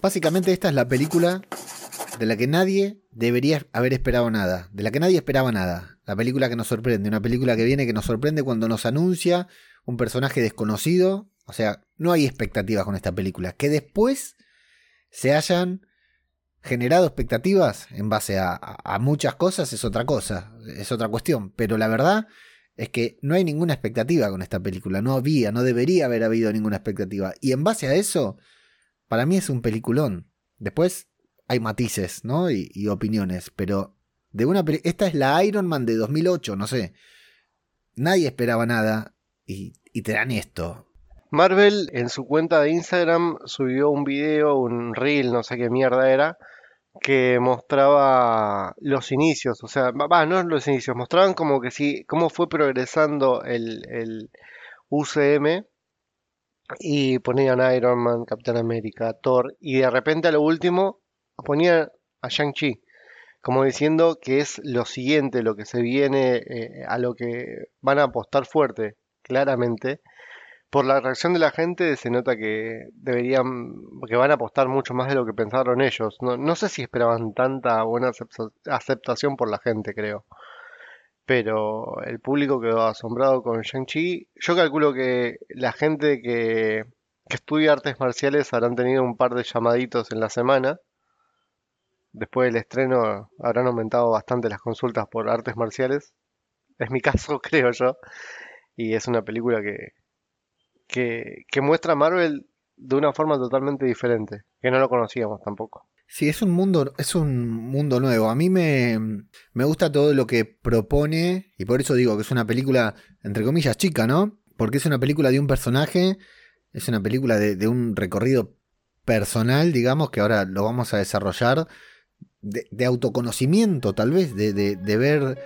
Básicamente esta es la película de la que nadie debería haber esperado nada, de la que nadie esperaba nada. La película que nos sorprende, una película que viene que nos sorprende cuando nos anuncia un personaje desconocido. O sea, no hay expectativas con esta película. Que después se hayan generado expectativas en base a, a, muchas cosas es otra cosa, es otra cuestión. Pero la verdad es que no hay ninguna expectativa con esta película. No había, no debería haber habido ninguna expectativa. Y en base a eso, para mí es un peliculón. Después hay matices, ¿no? Y, opiniones, pero de una esta es la Iron Man de 2008, no sé. Nadie esperaba nada y, te dan esto. Marvel en su cuenta de Instagram subió un video, un reel, no sé qué mierda era, que mostraba los inicios, o sea, no los inicios, mostraban como que sí, cómo fue progresando el, el UCM y ponían Iron Man, Capitán América, Thor, y de repente a lo último ponían a Shang-Chi, como diciendo que es lo siguiente, lo que se viene, eh, a lo que van a apostar fuerte, claramente. Por la reacción de la gente se nota que deberían, que van a apostar mucho más de lo que pensaron ellos. No, no sé si esperaban tanta buena aceptación por la gente, creo pero el público quedó asombrado con Shang-Chi. Yo calculo que la gente que, estudia artes marciales habrán tenido un par de llamaditos en la semana. Después del estreno habrán aumentado bastante las consultas por artes marciales. Es mi caso, creo yo. Y es una película que, que, que muestra a Marvel de una forma totalmente diferente, que no lo conocíamos tampoco. Sí, es un mundo, es un mundo nuevo. A mí me, me gusta todo lo que propone, y por eso digo que es una película, entre comillas, chica, ¿no? Porque es una película de un personaje, es una película de, un recorrido personal, digamos, que ahora lo vamos a desarrollar, de, autoconocimiento, tal vez, de, de ver,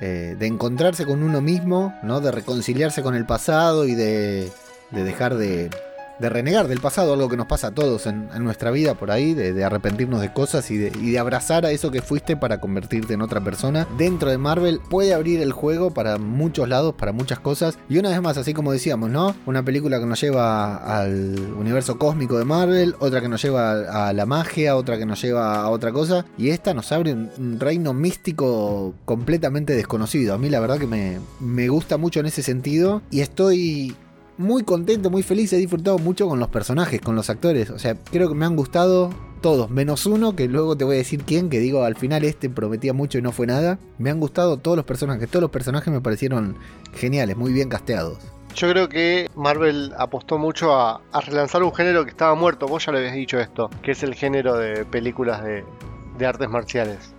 eh, de encontrarse con uno mismo, ¿no? De reconciliarse con el pasado y de, de dejar de, de renegar del pasado, algo que nos pasa a todos en, nuestra vida por ahí, de, arrepentirnos de cosas y de, abrazar a eso que fuiste para convertirte en otra persona. Dentro de Marvel puede abrir el juego para muchos lados, para muchas cosas. Y una vez más, así como decíamos, ¿no? Una película que nos lleva al universo cósmico de Marvel, otra que nos lleva a la magia, otra que nos lleva a otra cosa. Y esta nos abre un, reino místico completamente desconocido. A mí la verdad que me, me gusta mucho en ese sentido. Y estoy muy contento, muy feliz, he disfrutado mucho con los personajes, con los actores. O sea, creo que me han gustado todos, menos uno, que luego te voy a decir quién, que digo, al final este prometía mucho y no fue nada. Me han gustado todos los personajes, todos los personajes me parecieron geniales, muy bien casteados. Yo creo que Marvel apostó mucho a, relanzar un género que estaba muerto, vos ya le habías dicho esto, que es el género de películas de, de artes marciales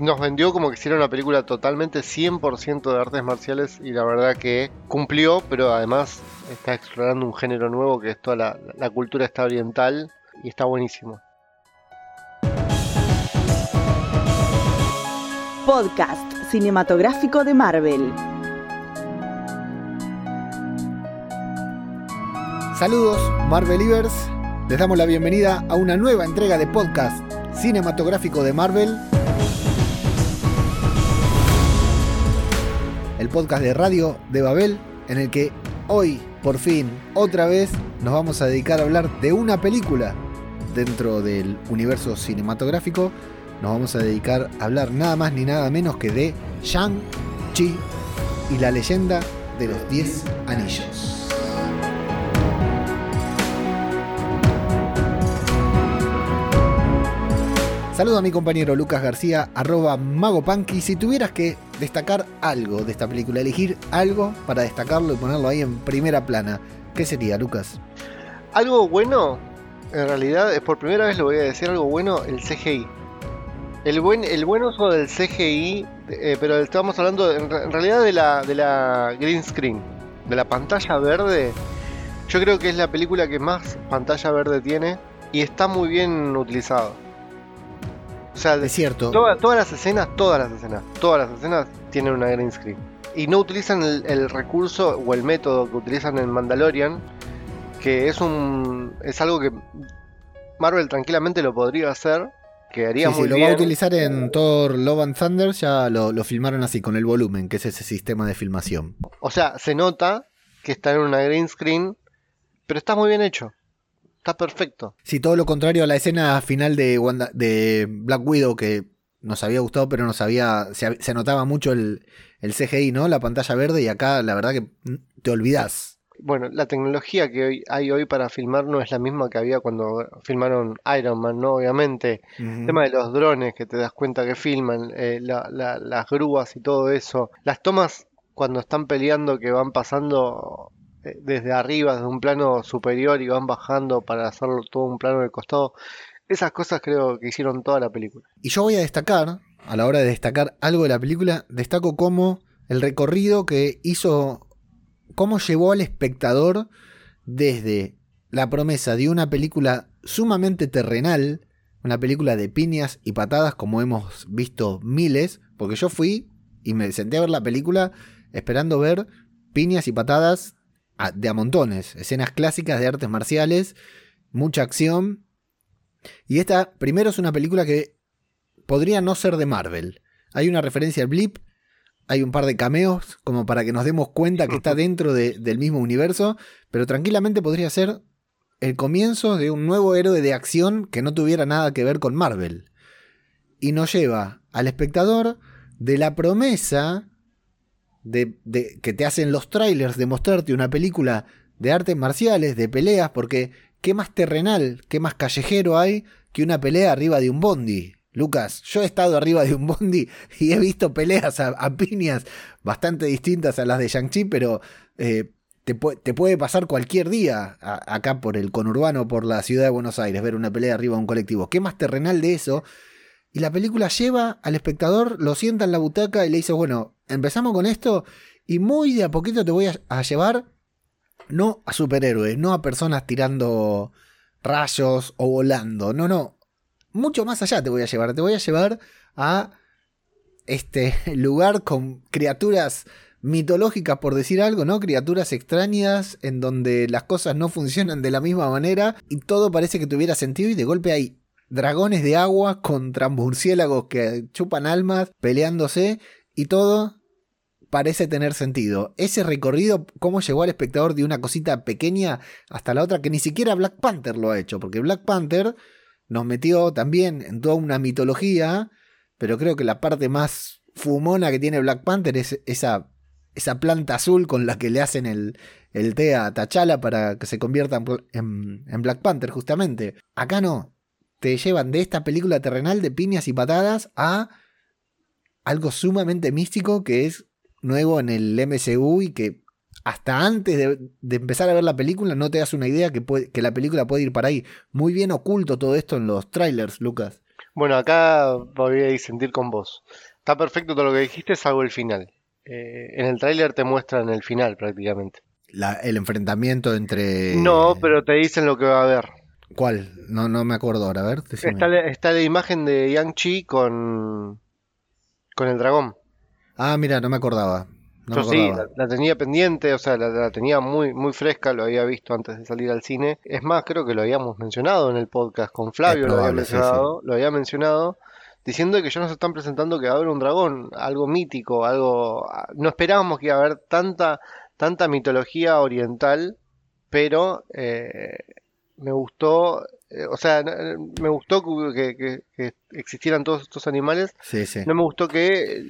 nos vendió como que hiciera una película totalmente 100% de artes marciales y la verdad que cumplió, pero además está explorando un género nuevo que es toda la, la cultura está oriental y está buenísimo. Podcast cinematográfico de Marvel. Saludos, Marvelivers. Les damos la bienvenida a una nueva entrega de podcast cinematográfico de Marvel el podcast de radio de Babel, en el que hoy, por fin, otra vez, nos vamos a dedicar a hablar de una película dentro del universo cinematográfico. Nos vamos a dedicar a hablar nada más ni nada menos que de Shang-Chi y la leyenda de los 10 anillos. Saludo a mi compañero Lucas García, arroba MagoPunky. Si tuvieras que destacar algo de esta película, elegir algo para destacarlo y ponerlo ahí en primera plana, ¿qué sería, Lucas? Algo bueno, en realidad, es por primera vez lo voy a decir, algo bueno, el CGI. El buen, el buen uso del CGI, eh, pero estamos hablando en, realidad de la, de la green screen, de la pantalla verde. Yo creo que es la película que más pantalla verde tiene y está muy bien utilizado. O sea, es cierto. todas las escenas, todas las escenas, todas las escenas tienen una green screen. Y no utilizan el, recurso o el método que utilizan en Mandalorian, que es un es algo que Marvel tranquilamente lo podría hacer, que haría muy sí, lo va a utilizar en Thor Love and Thunder, ya lo, lo filmaron así, con el volumen, que es ese sistema de filmación. O sea, se nota que está en una green screen, pero está muy bien hecho. Está perfecto. Sí, todo lo contrario a la escena final de, Wanda- de Black Widow que nos había gustado, pero nos había, se, se notaba mucho el, el CGI, ¿no? La pantalla verde y acá la verdad que mm, te olvidás. Bueno, la tecnología que hoy, hay hoy para filmar no es la misma que había cuando filmaron Iron Man, ¿no? Obviamente. El tema de los drones que te das cuenta que filman, eh, la- la- las grúas y todo eso. Las tomas cuando están peleando que van pasando desde arriba, desde un plano superior y van bajando para hacerlo todo un plano de costado. Esas cosas creo que hicieron toda la película. Y yo voy a destacar, a la hora de destacar algo de la película, destaco cómo el recorrido que hizo, cómo llevó al espectador desde la promesa de una película sumamente terrenal, una película de piñas y patadas como hemos visto miles, porque yo fui y me senté a ver la película esperando ver piñas y patadas a- de a montones, escenas clásicas de artes marciales, mucha acción. Y esta, primero, es una película que podría no ser de Marvel. Hay una referencia al blip, hay un par de cameos como para que nos demos cuenta que está dentro de- del mismo universo, pero tranquilamente podría ser el comienzo de un nuevo héroe de acción que no tuviera nada que ver con Marvel. Y nos lleva al espectador de la promesa de, que te hacen los trailers de mostrarte una película de artes marciales, de peleas, porque ¿qué más terrenal, qué más callejero hay que una pelea arriba de un bondi? Lucas, yo he estado arriba de un bondi y he visto peleas a, a piñas bastante distintas a las de Shang-Chi, pero eh, te, pu- te puede pasar cualquier día acá por el conurbano, por la ciudad de Buenos Aires, ver una pelea arriba de un colectivo. ¿Qué más terrenal de eso? Y la película lleva al espectador, lo sienta en la butaca y le dice, bueno, empezamos con esto y muy de a poquito te voy a, a llevar no a superhéroes, no a personas tirando rayos o volando, no, no, mucho más allá te voy a llevar, te voy a llevar a este lugar con criaturas mitológicas, por decir algo, ¿no? Criaturas extrañas en donde las cosas no funcionan de la misma manera y todo parece que tuviera sentido y de golpe hay dragones de agua contra murciélagos que chupan almas peleándose y todo parece tener sentido. Ese recorrido, cómo llegó al espectador de una cosita pequeña hasta la otra, que ni siquiera Black Panther lo ha hecho, porque Black Panther nos metió también en toda una mitología, pero creo que la parte más fumona que tiene Black Panther es esa, esa planta azul con la que le hacen el, el té a T'Challa para que se convierta en, en- en Black Panther, justamente. Acá no. Te llevan de esta película terrenal de piñas y patadas a algo sumamente místico que es nuevo en el MCU y que hasta antes de, de empezar a ver la película no te das una idea que, puede- que la película puede ir para ahí. Muy bien oculto todo esto en los trailers, Lucas. Bueno, acá voy a disentir con vos. Está perfecto todo lo que dijiste, salvo el final. Eh, en el tráiler te muestran el final prácticamente. La- el enfrentamiento entre... No, pero te dicen lo que va a haber. ¿Cuál? No, no me acuerdo ahora, a ver. Está, la- está la imagen de Yang-Chi con, con el dragón. Ah, mira, no me acordaba. No Yo me sí, la, la tenía pendiente, o sea, la, la tenía muy, muy fresca, lo había visto antes de salir al cine. Es más, creo que lo habíamos mencionado en el podcast con Flavio, lo había sí, mencionado, lo había mencionado, diciendo que ya nos están presentando que va a haber un dragón, algo mítico, algo... No esperábamos que iba a haber tanta, tanta mitología oriental, pero eh, me gustó, eh, o sea, n- me gustó que, que- que existieran todos estos animales Sí, sí. no me gustó que eh,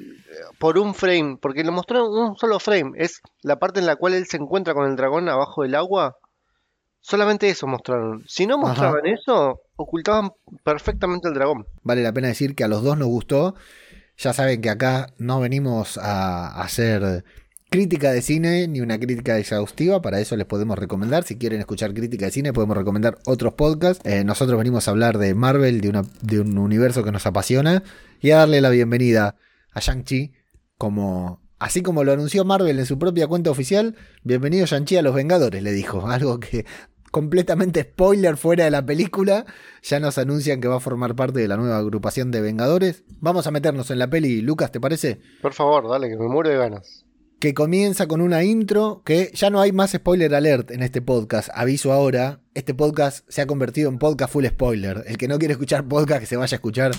por un frame, porque lo mostraron un solo frame, es la parte en la cual él se encuentra con el dragón abajo del agua. Solamente eso mostraron. Si no mostraban eso, ocultaban perfectamente el dragón. Vale la pena decir que a los dos nos gustó. Ya saben que acá no venimos a hacer crítica de cine ni una crítica exhaustiva. Para eso les podemos recomendar. Si quieren escuchar crítica de cine, podemos recomendar otros podcasts. Eh, nosotros venimos a hablar de Marvel, de, una- de un universo que nos apasiona. Y a darle la bienvenida a Shang-Chi como... Así como lo anunció Marvel en su propia cuenta oficial, bienvenido Shang-Chi a los Vengadores, le dijo. Algo que completamente spoiler fuera de la película. Ya nos anuncian que va a formar parte de la nueva agrupación de Vengadores. Vamos a meternos en la peli, Lucas, ¿te parece? Por favor, dale, que me muero de ganas. Que comienza con una intro que ya no hay más spoiler alert en este podcast. Aviso ahora, este podcast se ha convertido en podcast full spoiler. El que no quiere escuchar podcast, que se vaya a escuchar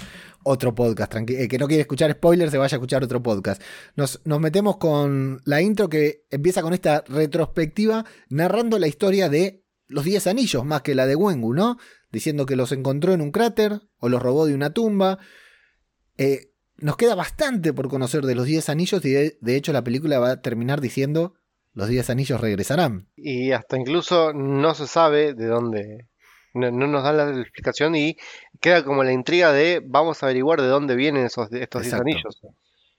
otro podcast. El que no quiere escuchar spoiler, se vaya a escuchar otro podcast. Nos, nos metemos con la intro que empieza con esta retrospectiva narrando la historia de los 10 anillos más que la de Wengu, ¿no? Diciendo que los encontró en un cráter o los robó de una tumba. Eh, nos queda bastante por conocer de los 10 anillos y de, de hecho la película va a terminar diciendo los 10 anillos regresarán. Y hasta incluso no se sabe de dónde, no, no nos dan la explicación y queda como la intriga de vamos a averiguar de dónde vienen esos, estos 10 Exacto. anillos.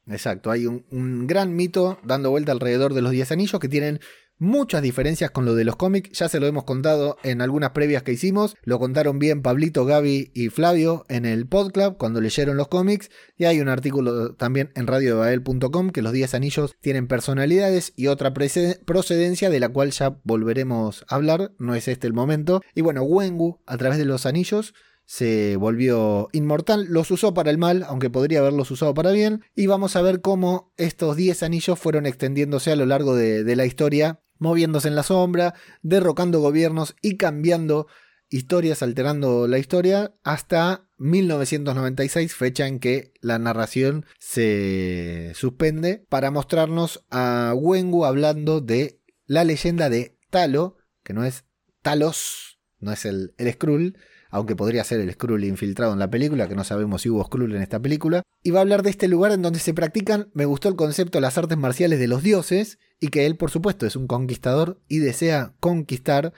Exacto, hay un, un gran mito dando vuelta alrededor de los 10 anillos que tienen muchas diferencias con lo de los cómics. Ya se lo hemos contado en algunas previas que hicimos. Lo contaron bien Pablito, Gaby y Flavio en el podclub cuando leyeron los cómics. Y hay un artículo también en radiodebael.com que los 10 anillos tienen personalidades y otra procedencia de la cual ya volveremos a hablar. No es este el momento. Y bueno, Wengu, a través de los anillos, se volvió inmortal, los usó para el mal, aunque podría haberlos usado para bien, y vamos a ver cómo estos 10 anillos fueron extendiéndose a lo largo de, de la historia, moviéndose en la sombra, derrocando gobiernos y cambiando historias, alterando la historia, hasta 1996, fecha en que la narración se suspende, para mostrarnos a Wengu hablando de la leyenda de Talo, que no es Talos, no es el, el Skrull, aunque podría ser el Skrull infiltrado en la película, que no sabemos si hubo Skrull en esta película. Y va a hablar de este lugar en donde se practican, me gustó el concepto de las artes marciales de los dioses, y que él, por supuesto, es un conquistador y desea conquistar.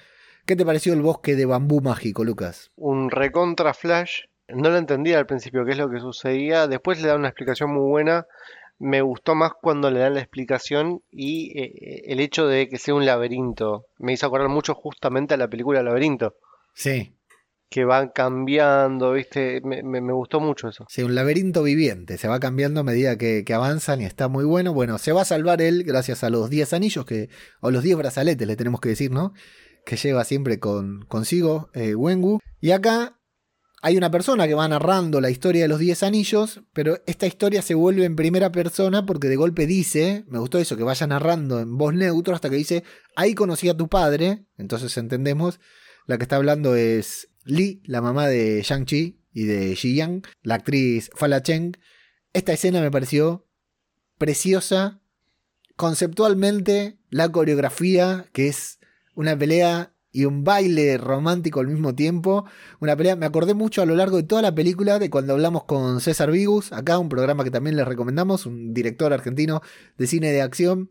¿Qué te pareció el bosque de bambú mágico, Lucas? Un recontra flash. No lo entendía al principio qué es lo que sucedía. Después le da una explicación muy buena. Me gustó más cuando le dan la explicación y eh, el hecho de que sea un laberinto. Me hizo acordar mucho justamente a la película Laberinto. Sí. Que van cambiando, ¿viste? Me, me- gustó mucho eso. Sí, un laberinto viviente, se va cambiando a medida que, que avanzan y está muy bueno. Bueno, se va a salvar él gracias a los 10 anillos, que, o los 10 brazaletes, le tenemos que decir, ¿no? Que lleva siempre con, consigo eh, Wengu. Y acá hay una persona que va narrando la historia de los 10 anillos, pero esta historia se vuelve en primera persona porque de golpe dice, me gustó eso, que vaya narrando en voz neutro hasta que dice, ahí conocí a tu padre, entonces entendemos, la que está hablando es Li, la mamá de Shang-Chi y de Xi Yang, la actriz Fala Cheng. Esta escena me pareció preciosa, conceptualmente, la coreografía, que es una pelea y un baile romántico al mismo tiempo. Una pelea, me acordé mucho a lo largo de toda la película de cuando hablamos con César Vigus, acá un programa que también les recomendamos, un director argentino de cine de acción,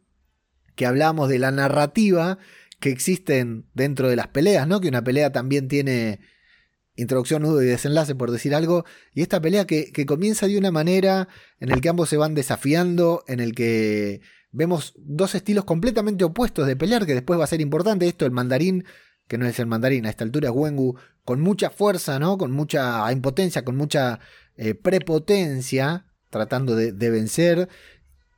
que hablamos de la narrativa que existen dentro de las peleas, ¿no? Que una pelea también tiene introducción, nudo y desenlace, por decir algo. Y esta pelea que, que comienza de una manera en el que ambos se van desafiando, en el que vemos dos estilos completamente opuestos de pelear, que después va a ser importante. Esto, el mandarín, que no es el mandarín, a esta altura es Wengu, con mucha fuerza, ¿no? Con mucha impotencia, con mucha eh, prepotencia, tratando de, de vencer.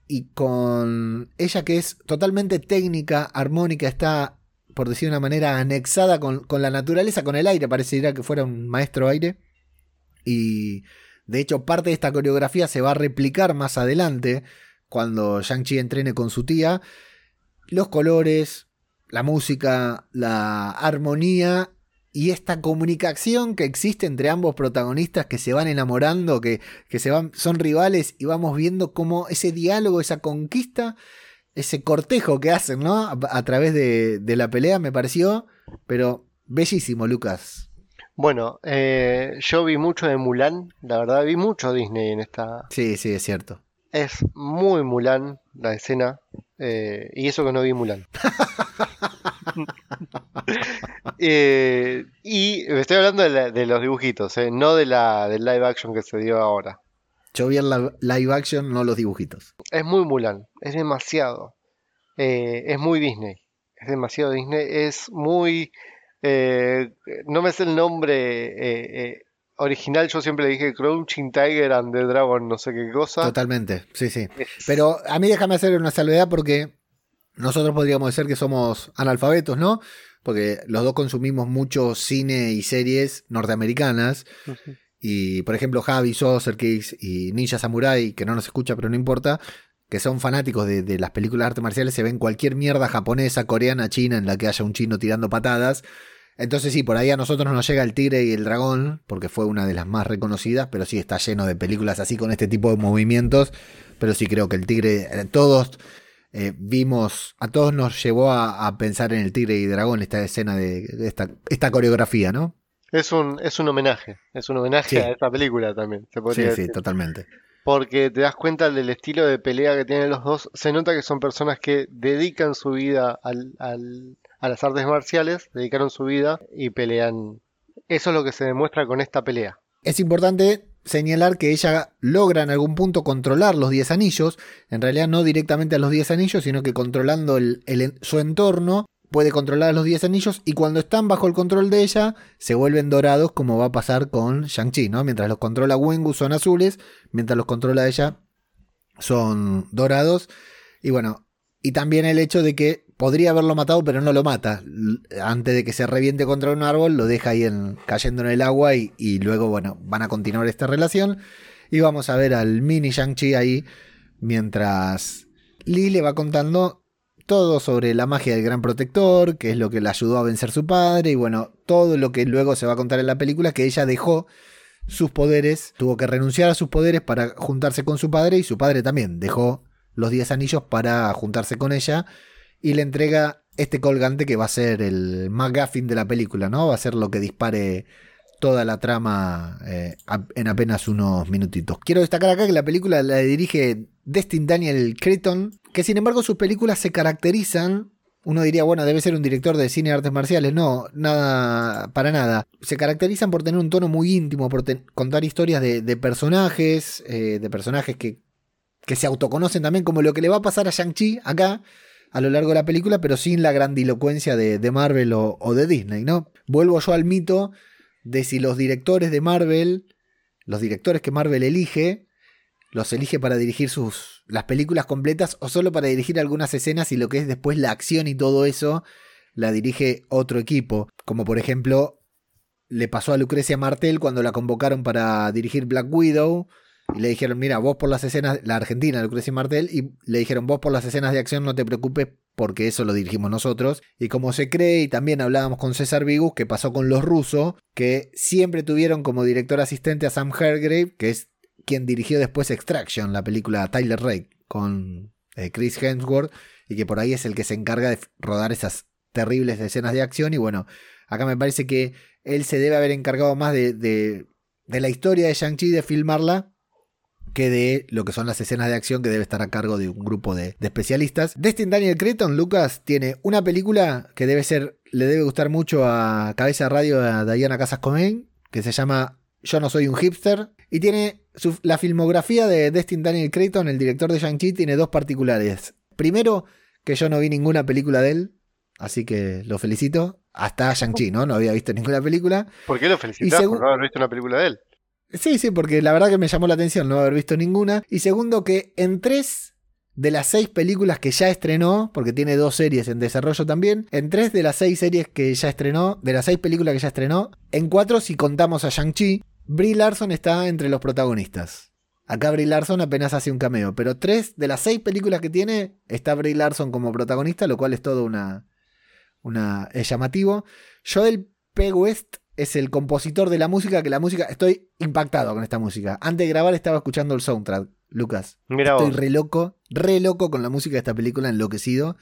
Y con ella que es totalmente técnica, armónica, está por decir de una manera, anexada con, con, la naturaleza, con el aire, parecería que fuera un maestro aire. Y de hecho, parte de esta coreografía se va a replicar más adelante, cuando Shang-Chi entrene con su tía. Los colores, la música, la armonía y esta comunicación que existe entre ambos protagonistas que se van enamorando, que, que se van, son rivales y vamos viendo cómo ese diálogo, esa conquista ese cortejo que hacen, ¿no? A, a través de, de, la pelea me pareció, pero bellísimo, Lucas. Bueno, eh, yo vi mucho de Mulan, la verdad, vi mucho Disney en esta. Sí, sí, es cierto. Es muy Mulan la escena, eh, y eso que no vi Mulan. eh, y estoy hablando de, la, de los dibujitos, eh, no de la del live action que se dio ahora. Yo vi el live action, no los dibujitos. Es muy Mulan, es demasiado. Eh, es muy Disney. Es demasiado Disney. Es muy. Eh, no me sé el nombre eh, original. Yo siempre le dije Crouching Tiger and the Dragon, no sé qué cosa. Totalmente, sí, sí. Pero a mí déjame hacer una salvedad porque nosotros podríamos decir que somos analfabetos, ¿no? Porque los dos consumimos mucho cine y series norteamericanas. Uh -huh. Y por ejemplo, Javi, Soserkix y Ninja Samurai, que no nos escucha, pero no importa, que son fanáticos de, las películas de artes marciales, se ven cualquier mierda japonesa, coreana, china, en la que haya un chino tirando patadas. Entonces, sí, por ahí a nosotros nos llega el tigre y el dragón, porque fue una de las más reconocidas, pero sí está lleno de películas así con este tipo de movimientos. Pero sí creo que el tigre, todos eh, vimos, a todos nos llevó a, a, pensar en el tigre y dragón, esta escena de, de esta, esta, coreografía, ¿no? Es un, es un homenaje, es un homenaje Sí. a esta película también, se podría Sí, sí, decir. totalmente. Porque te das cuenta del estilo de pelea que tienen los dos. Se nota que son personas que dedican su vida al, al- a las artes marciales, dedicaron su vida y pelean. Eso es lo que se demuestra con esta pelea. Es importante señalar que ella logra en algún punto controlar los 10 anillos, en realidad no directamente a los 10 anillos, sino que controlando el- el su entorno puede controlar los 10 anillos y cuando están bajo el control de ella se vuelven dorados como va a pasar con Shang-Chi, ¿no? Mientras los controla Wengu son azules, mientras los controla ella son dorados. Y bueno, y también el hecho de que podría haberlo matado pero no lo mata, antes de que se reviente contra un árbol lo deja ahí en- cayendo en el agua y, y luego bueno, van a continuar esta relación. Y vamos a ver al mini Shang-Chi ahí mientras Lee le va contando todo sobre la magia del gran protector, que es lo que le ayudó a vencer su padre, y bueno, todo lo que luego se va a contar en la película, que ella dejó sus poderes, tuvo que renunciar a sus poderes para juntarse con su padre, y su padre también dejó los 10 anillos para juntarse con ella, y le entrega este colgante que va a ser el McGuffin de la película, ¿no? Va a ser lo que dispare toda la trama eh, en apenas unos minutitos. Quiero destacar acá que la película la dirige Destin Daniel Cretton, que sin embargo sus películas se caracterizan, uno diría, bueno, debe ser un director de cine de artes marciales, no, nada, para nada. Se caracterizan por tener un tono muy íntimo, por contar historias de, de personajes, eh, de personajes que, que se autoconocen también, como lo que le va a pasar a Shang-Chi acá a lo largo de la película, pero sin la grandilocuencia de, de Marvel o, o de Disney, ¿no? Vuelvo yo al mito de si los directores de Marvel, los directores que Marvel elige, los elige para dirigir sus las películas completas o solo para dirigir algunas escenas y lo que es después la acción y todo eso la dirige otro equipo, como por ejemplo le pasó a Lucrecia Martel cuando la convocaron para dirigir Black Widow y le dijeron, mira, vos por las escenas, la argentina, Lucrecia Martel, y le dijeron, vos por las escenas de acción no te preocupes porque eso lo dirigimos nosotros. Y como se cree, y también hablábamos con César Vigus, que pasó con los rusos, que siempre tuvieron como director asistente a Sam Hargrave, que es quien dirigió después Extraction, la película Tyler Rake, con eh, Chris Hemsworth, y que por ahí es el que se encarga de rodar esas terribles escenas de acción. Y bueno, acá me parece que él se debe haber encargado más de, de, la historia de Shang-Chi, de filmarla, que de lo que son las escenas de acción que debe estar a cargo de un grupo de, de especialistas. Destin Daniel Cretton, Lucas, tiene una película que debe ser, le debe gustar mucho a Cabeza Radio a Diana Casas Comén, que se llama Yo no soy un hipster, y tiene su- la filmografía de Destin Daniel Cretton, el director de Shang-Chi, tiene dos particulares. Primero, que yo no vi ninguna película de él, así que lo felicito. Hasta Shang-Chi, ¿no? No había visto ninguna película. ¿Por qué lo felicitas por no haber visto una película de él? Sí, sí, porque la verdad que me llamó la atención no haber visto ninguna. Y segundo, que en tres de las seis películas que ya estrenó, porque tiene dos series en desarrollo también, en tres de las seis series que ya estrenó, de las seis películas que ya estrenó, en cuatro si contamos a Shang-Chi, Brie Larson está entre los protagonistas. Acá Brie Larson apenas hace un cameo, pero tres de las seis películas que tiene está Brie Larson como protagonista, lo cual es todo una, una es llamativo. Joel P. West es el compositor de la música, que la música, estoy impactado con esta música. Antes de grabar estaba escuchando el soundtrack, Lucas. Mira Estoy re loco, re loco con la música de esta película, enloquecido.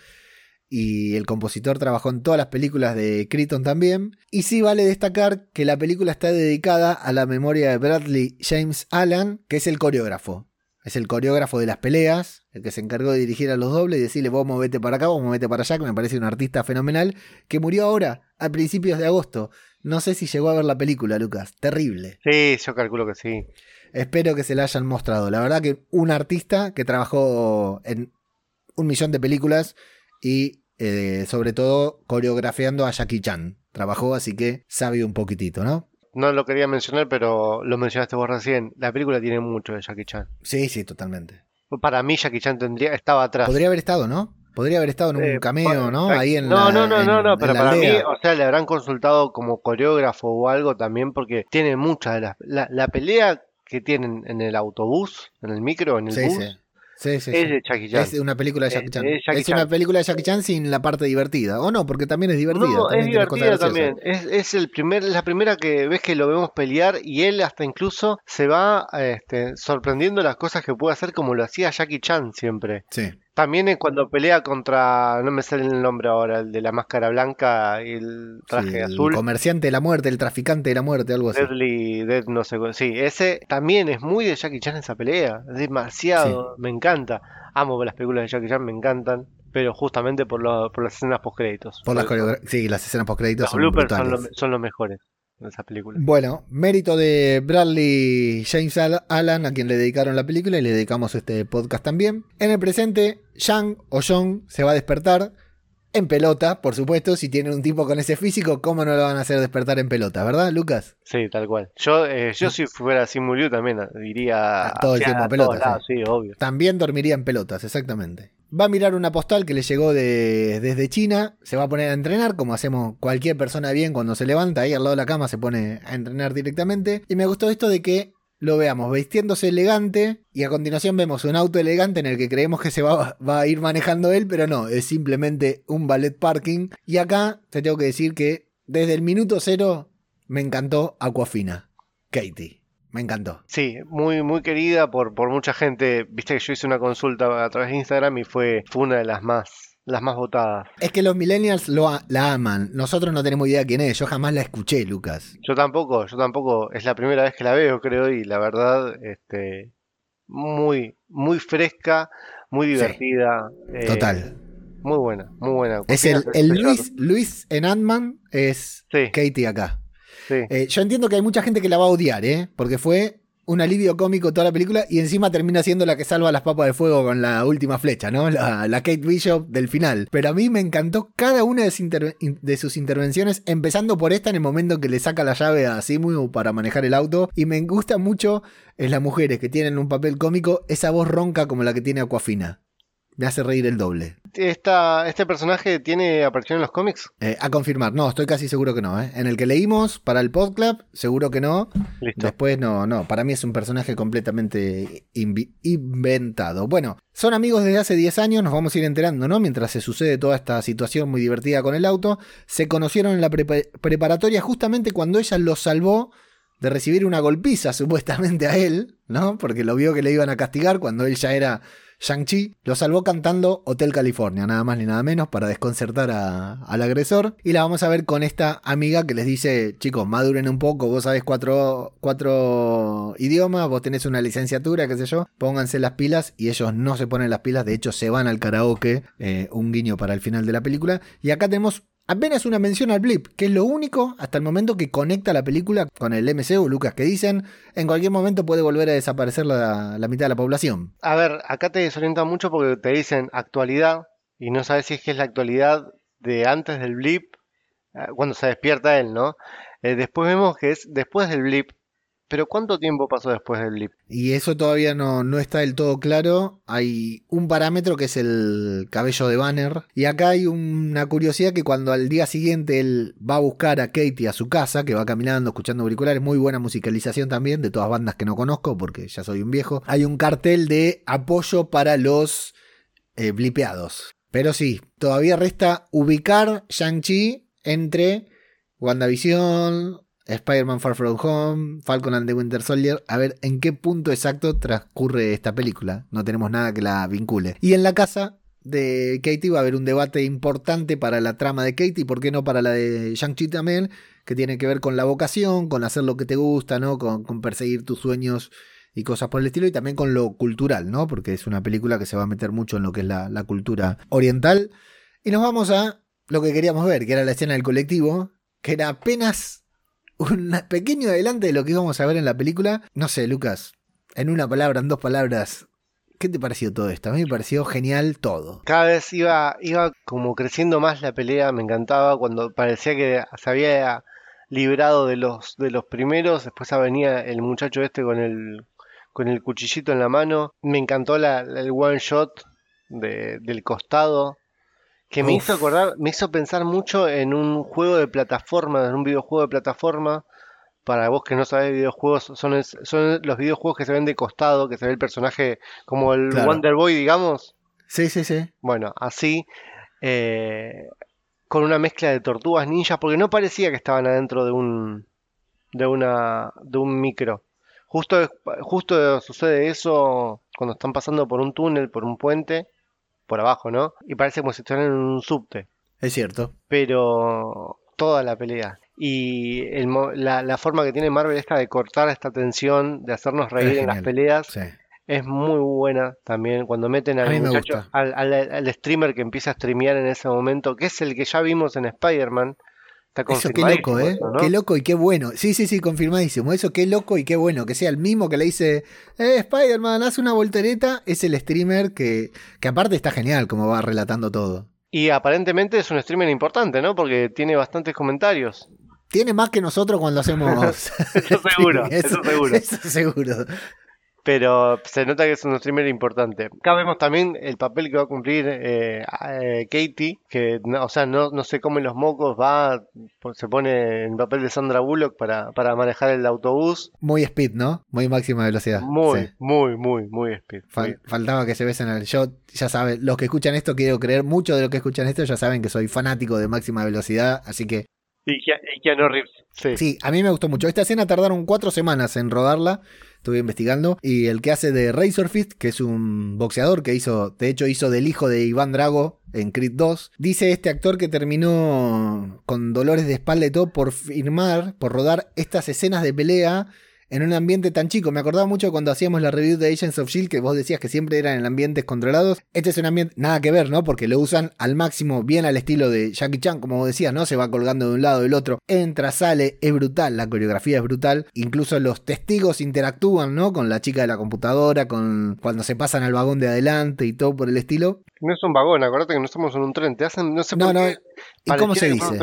Y el compositor trabajó en todas las películas de Crichton también. Y sí vale destacar que la película está dedicada a la memoria de Bradley James Allen, que es el coreógrafo. Es el coreógrafo de las peleas, el que se encargó de dirigir a los dobles y decirle vos movete para acá, vos movete para allá, que me parece un artista fenomenal, que murió ahora, a principios de agosto. No sé si llegó a ver la película, Lucas. Terrible. Sí, yo calculo que sí. Espero que se la hayan mostrado. La verdad que un artista que trabajó en un millón de películas y eh, sobre todo coreografiando a Jackie Chan. Trabajó, así que sabe un poquitito, ¿no? No lo quería mencionar, pero lo mencionaste vos recién. La película tiene mucho de Jackie Chan. Sí, sí, totalmente. Para mí Jackie Chan tendría, estaba atrás. Podría haber estado, ¿no? Podría haber estado en un Eh, cameo, ¿no? pa- Ahí en no, la, no, no, en- no, no, pero para mí, o sea, le habrán consultado como coreógrafo o algo también, porque tiene muchas de las. La, la pelea que tienen en el autobús, en el micro, en el Sí, bus, sí. Sí, sí, es sí. de Jackie Chan. Es una película de Jackie Chan. es una película de Jackie Chan sin la parte divertida. O no, porque también es divertida. No, es también divertida también. Es, el primer, la primera que ves que lo vemos pelear y él hasta incluso se va este, sorprendiendo las cosas que puede hacer como lo hacía Jackie Chan siempre. Sí. También es cuando pelea contra, no me sale el nombre ahora, el de la máscara blanca y el traje Sí, el azul. comerciante de la muerte, el traficante de la muerte, algo así. Deadly, Dead, no sé, sí, ese también es muy de Jackie Chan esa pelea, es demasiado, me encanta. Amo las películas de Jackie Chan, me encantan, pero justamente por, lo- por las escenas post créditos. Por las Sí, las escenas post créditos Los son bloopers son, brutales. lo- son los mejores de esa película. Bueno, mérito de Bradley James Al- Allen, a quien le dedicaron la película y le dedicamos este podcast también. En el presente, Yang o John se va a despertar en pelota, por supuesto. Si tienen un tipo con ese físico, ¿cómo no lo van a hacer despertar en pelota, verdad, Lucas? Sí, tal cual. Yo, eh, yo si fuera Simu Liu también eh, diría Ah, todo el tiempo a todos pelota, lados, sí, obvio. También dormiría en pelotas, exactamente. Va a mirar una postal que le llegó de- desde China, se va a poner a entrenar, como hacemos cualquier persona bien cuando se levanta, ahí al lado de la cama se pone a entrenar directamente. Y me gustó esto de que lo veamos vistiéndose elegante y a continuación vemos un auto elegante en el que creemos que se va, va a ir manejando él, pero no, es simplemente un ballet parking. Y acá te tengo que decir que desde el minuto cero me encantó Aquafina, Katie. Me encantó. Sí, muy, muy querida por, por mucha gente. Viste que yo hice una consulta a través de Instagram y fue, fue una de las más, las más votadas. Es que los millennials lo a- la aman. Nosotros no tenemos idea quién es. Yo jamás la escuché, Lucas. Yo tampoco, yo tampoco, es la primera vez que la veo, creo, y la verdad, este, muy, muy fresca, muy Sí. divertida. eh, Total. Muy buena, muy buena. Es el, el Luis, Luis en Ant-Man es Sí, Katie acá. Eh, yo entiendo que hay mucha gente que la va a odiar, ¿eh? Porque fue un alivio cómico toda la película y encima termina siendo la que salva las papas de fuego con la última flecha, ¿no? La, Kate Bishop del final. Pero a mí me encantó cada una de sus intervenciones, empezando por esta en el momento que le saca la llave a Simu para manejar el auto. Y me gusta mucho en las mujeres que tienen un papel cómico esa voz ronca como la que tiene Aquafina. Me hace reír el doble. Esta, ¿Este personaje tiene aparición en los cómics? Eh, a confirmar, no, estoy casi seguro que no. ¿eh? En el que leímos para el podclub, seguro que no. Listo. Después no, no, para mí es un personaje completamente inventado. Bueno, son amigos desde hace 10 años, nos vamos a ir enterando, ¿no? Mientras se sucede toda esta situación muy divertida con el auto. Se conocieron en la prepa- preparatoria justamente cuando ella lo salvó de recibir una golpiza supuestamente a él, ¿no? Porque lo vio que le iban a castigar cuando él ya era Shang-Chi. Lo salvó cantando Hotel California, nada más ni nada menos, para desconcertar a- al agresor. Y la vamos a ver con esta amiga que les dice, chicos, maduren un poco, vos sabés cuatro, cuatro idiomas, vos tenés una licenciatura, qué sé yo, pónganse las pilas y ellos no se ponen las pilas, de hecho se van al karaoke, eh, un guiño para el final de la película. Y acá tenemos apenas una mención al blip, que es lo único hasta el momento que conecta la película con el MCU, Lucas, que dicen en cualquier momento puede volver a desaparecer la, mitad de la población. A ver, acá te desorienta mucho porque te dicen actualidad y no sabes si es que es la actualidad de antes del blip, eh, cuando se despierta él, ¿no? Eh, después vemos que es después del blip, pero ¿cuánto tiempo pasó después del blip? Y eso todavía no, no está del todo claro. Hay un parámetro que es el cabello de Banner. Y acá hay una curiosidad que cuando al día siguiente él va a buscar a Katie a su casa, que va caminando, escuchando auriculares, muy buena musicalización también de todas bandas que no conozco porque ya soy un viejo. Hay un cartel de apoyo para los eh, blipeados. Pero sí, todavía resta ubicar Shang-Chi entre WandaVision, Spider-Man Far From Home, Falcon and the Winter Soldier, a ver en qué punto exacto transcurre esta película. No tenemos nada que la vincule. Y en la casa de Katie va a haber un debate importante para la trama de Katie, ¿por qué no para la de Shang-Chi también? Que tiene que ver con la vocación, con hacer lo que te gusta, ¿no? Con, perseguir tus sueños y cosas por el estilo, y también con lo cultural, ¿no? Porque es una película que se va a meter mucho en lo que es la, la cultura oriental. Y nos vamos a lo que queríamos ver, que era la escena del colectivo, que era apenas un pequeño adelante de lo que íbamos a ver en la película. No sé, Lucas, en una palabra, en dos palabras, ¿qué te pareció todo esto? A mí me pareció genial todo. Cada vez iba, iba como creciendo más la pelea, me encantaba cuando parecía que se había librado de los, de los primeros, después venía el muchacho este con el, con el cuchillito en la mano, me encantó el one shot de- del costado, que me Uf. hizo acordar, me hizo pensar mucho en un juego de plataforma, en un videojuego de plataforma. Para vos que no sabés de videojuegos, son, es- son los videojuegos que se ven de costado, que se ve el personaje como el Claro. Wonder Boy, digamos. Sí, sí, sí. Bueno, así, eh, con una mezcla de tortugas ninjas, porque no parecía que estaban adentro de un, de una, de un micro. Justo, justo sucede eso cuando están pasando por un túnel, por un puente, por abajo, ¿no? Y parece como si estuvieran en un subte. Es cierto. Pero toda la pelea. Y el la, la forma que tiene Marvel esta de cortar esta tensión, de hacernos reír en las peleas, Sí. es muy buena también. Cuando meten al muchacho, al- al streamer que empieza a streamear en ese momento, que es el que ya vimos en Spider-Man. Está Eso qué loco, ¿eh? ¿no? Qué loco y qué bueno. Sí, sí, sí, confirmadísimo. Eso qué loco y qué bueno. Que sea el mismo que le dice, eh, Spider-Man, haz una voltereta. Es el streamer que, que aparte está genial como va relatando todo. Y aparentemente es un streamer importante, ¿no? Porque tiene bastantes comentarios. Tiene más que nosotros cuando hacemos. Eso seguro, eso seguro. Eso seguro. Pero se nota que es un streamer importante. Acá vemos también el papel que va a cumplir eh, eh, Katie, que, no- o sea, no, no se come los mocos, va, se pone en papel de Sandra Bullock para, para manejar el autobús. Muy speed, ¿no? Muy máxima velocidad. Muy, Sí. muy, muy, muy speed. Fal- Muy- faltaba que se besen al. Yo, ya saben, los que escuchan esto, quiero creer, muchos de los que escuchan esto ya saben que soy fanático de máxima velocidad, así que y Keanu Reeves, sí. Sí, a mí me gustó mucho. Esta escena tardaron cuatro semanas en rodarla. Estuve investigando. Y el que hace de Razor Fist, que es un boxeador que hizo, de hecho, hizo del hijo de Iván Drago en Creed 2. Dice este actor que terminó con dolores de espalda y todo por firmar, por rodar estas escenas de pelea en un ambiente tan chico. Me acordaba mucho cuando hacíamos la review de Agents of Shield que vos decías que siempre eran en ambientes controlados. Este es un ambiente nada que ver, ¿no? Porque lo usan al máximo, bien al estilo de Jackie Chan, como vos decías, ¿no? Se va colgando de un lado del otro, entra, sale, es brutal, la coreografía es brutal. Incluso los testigos interactúan, ¿no? Con la chica de la computadora, con cuando se pasan al vagón de adelante y todo por el estilo. No es un vagón, acordate que no estamos en un tren. Te hacen, no sé No, por no, qué. ¿Y cómo se dice?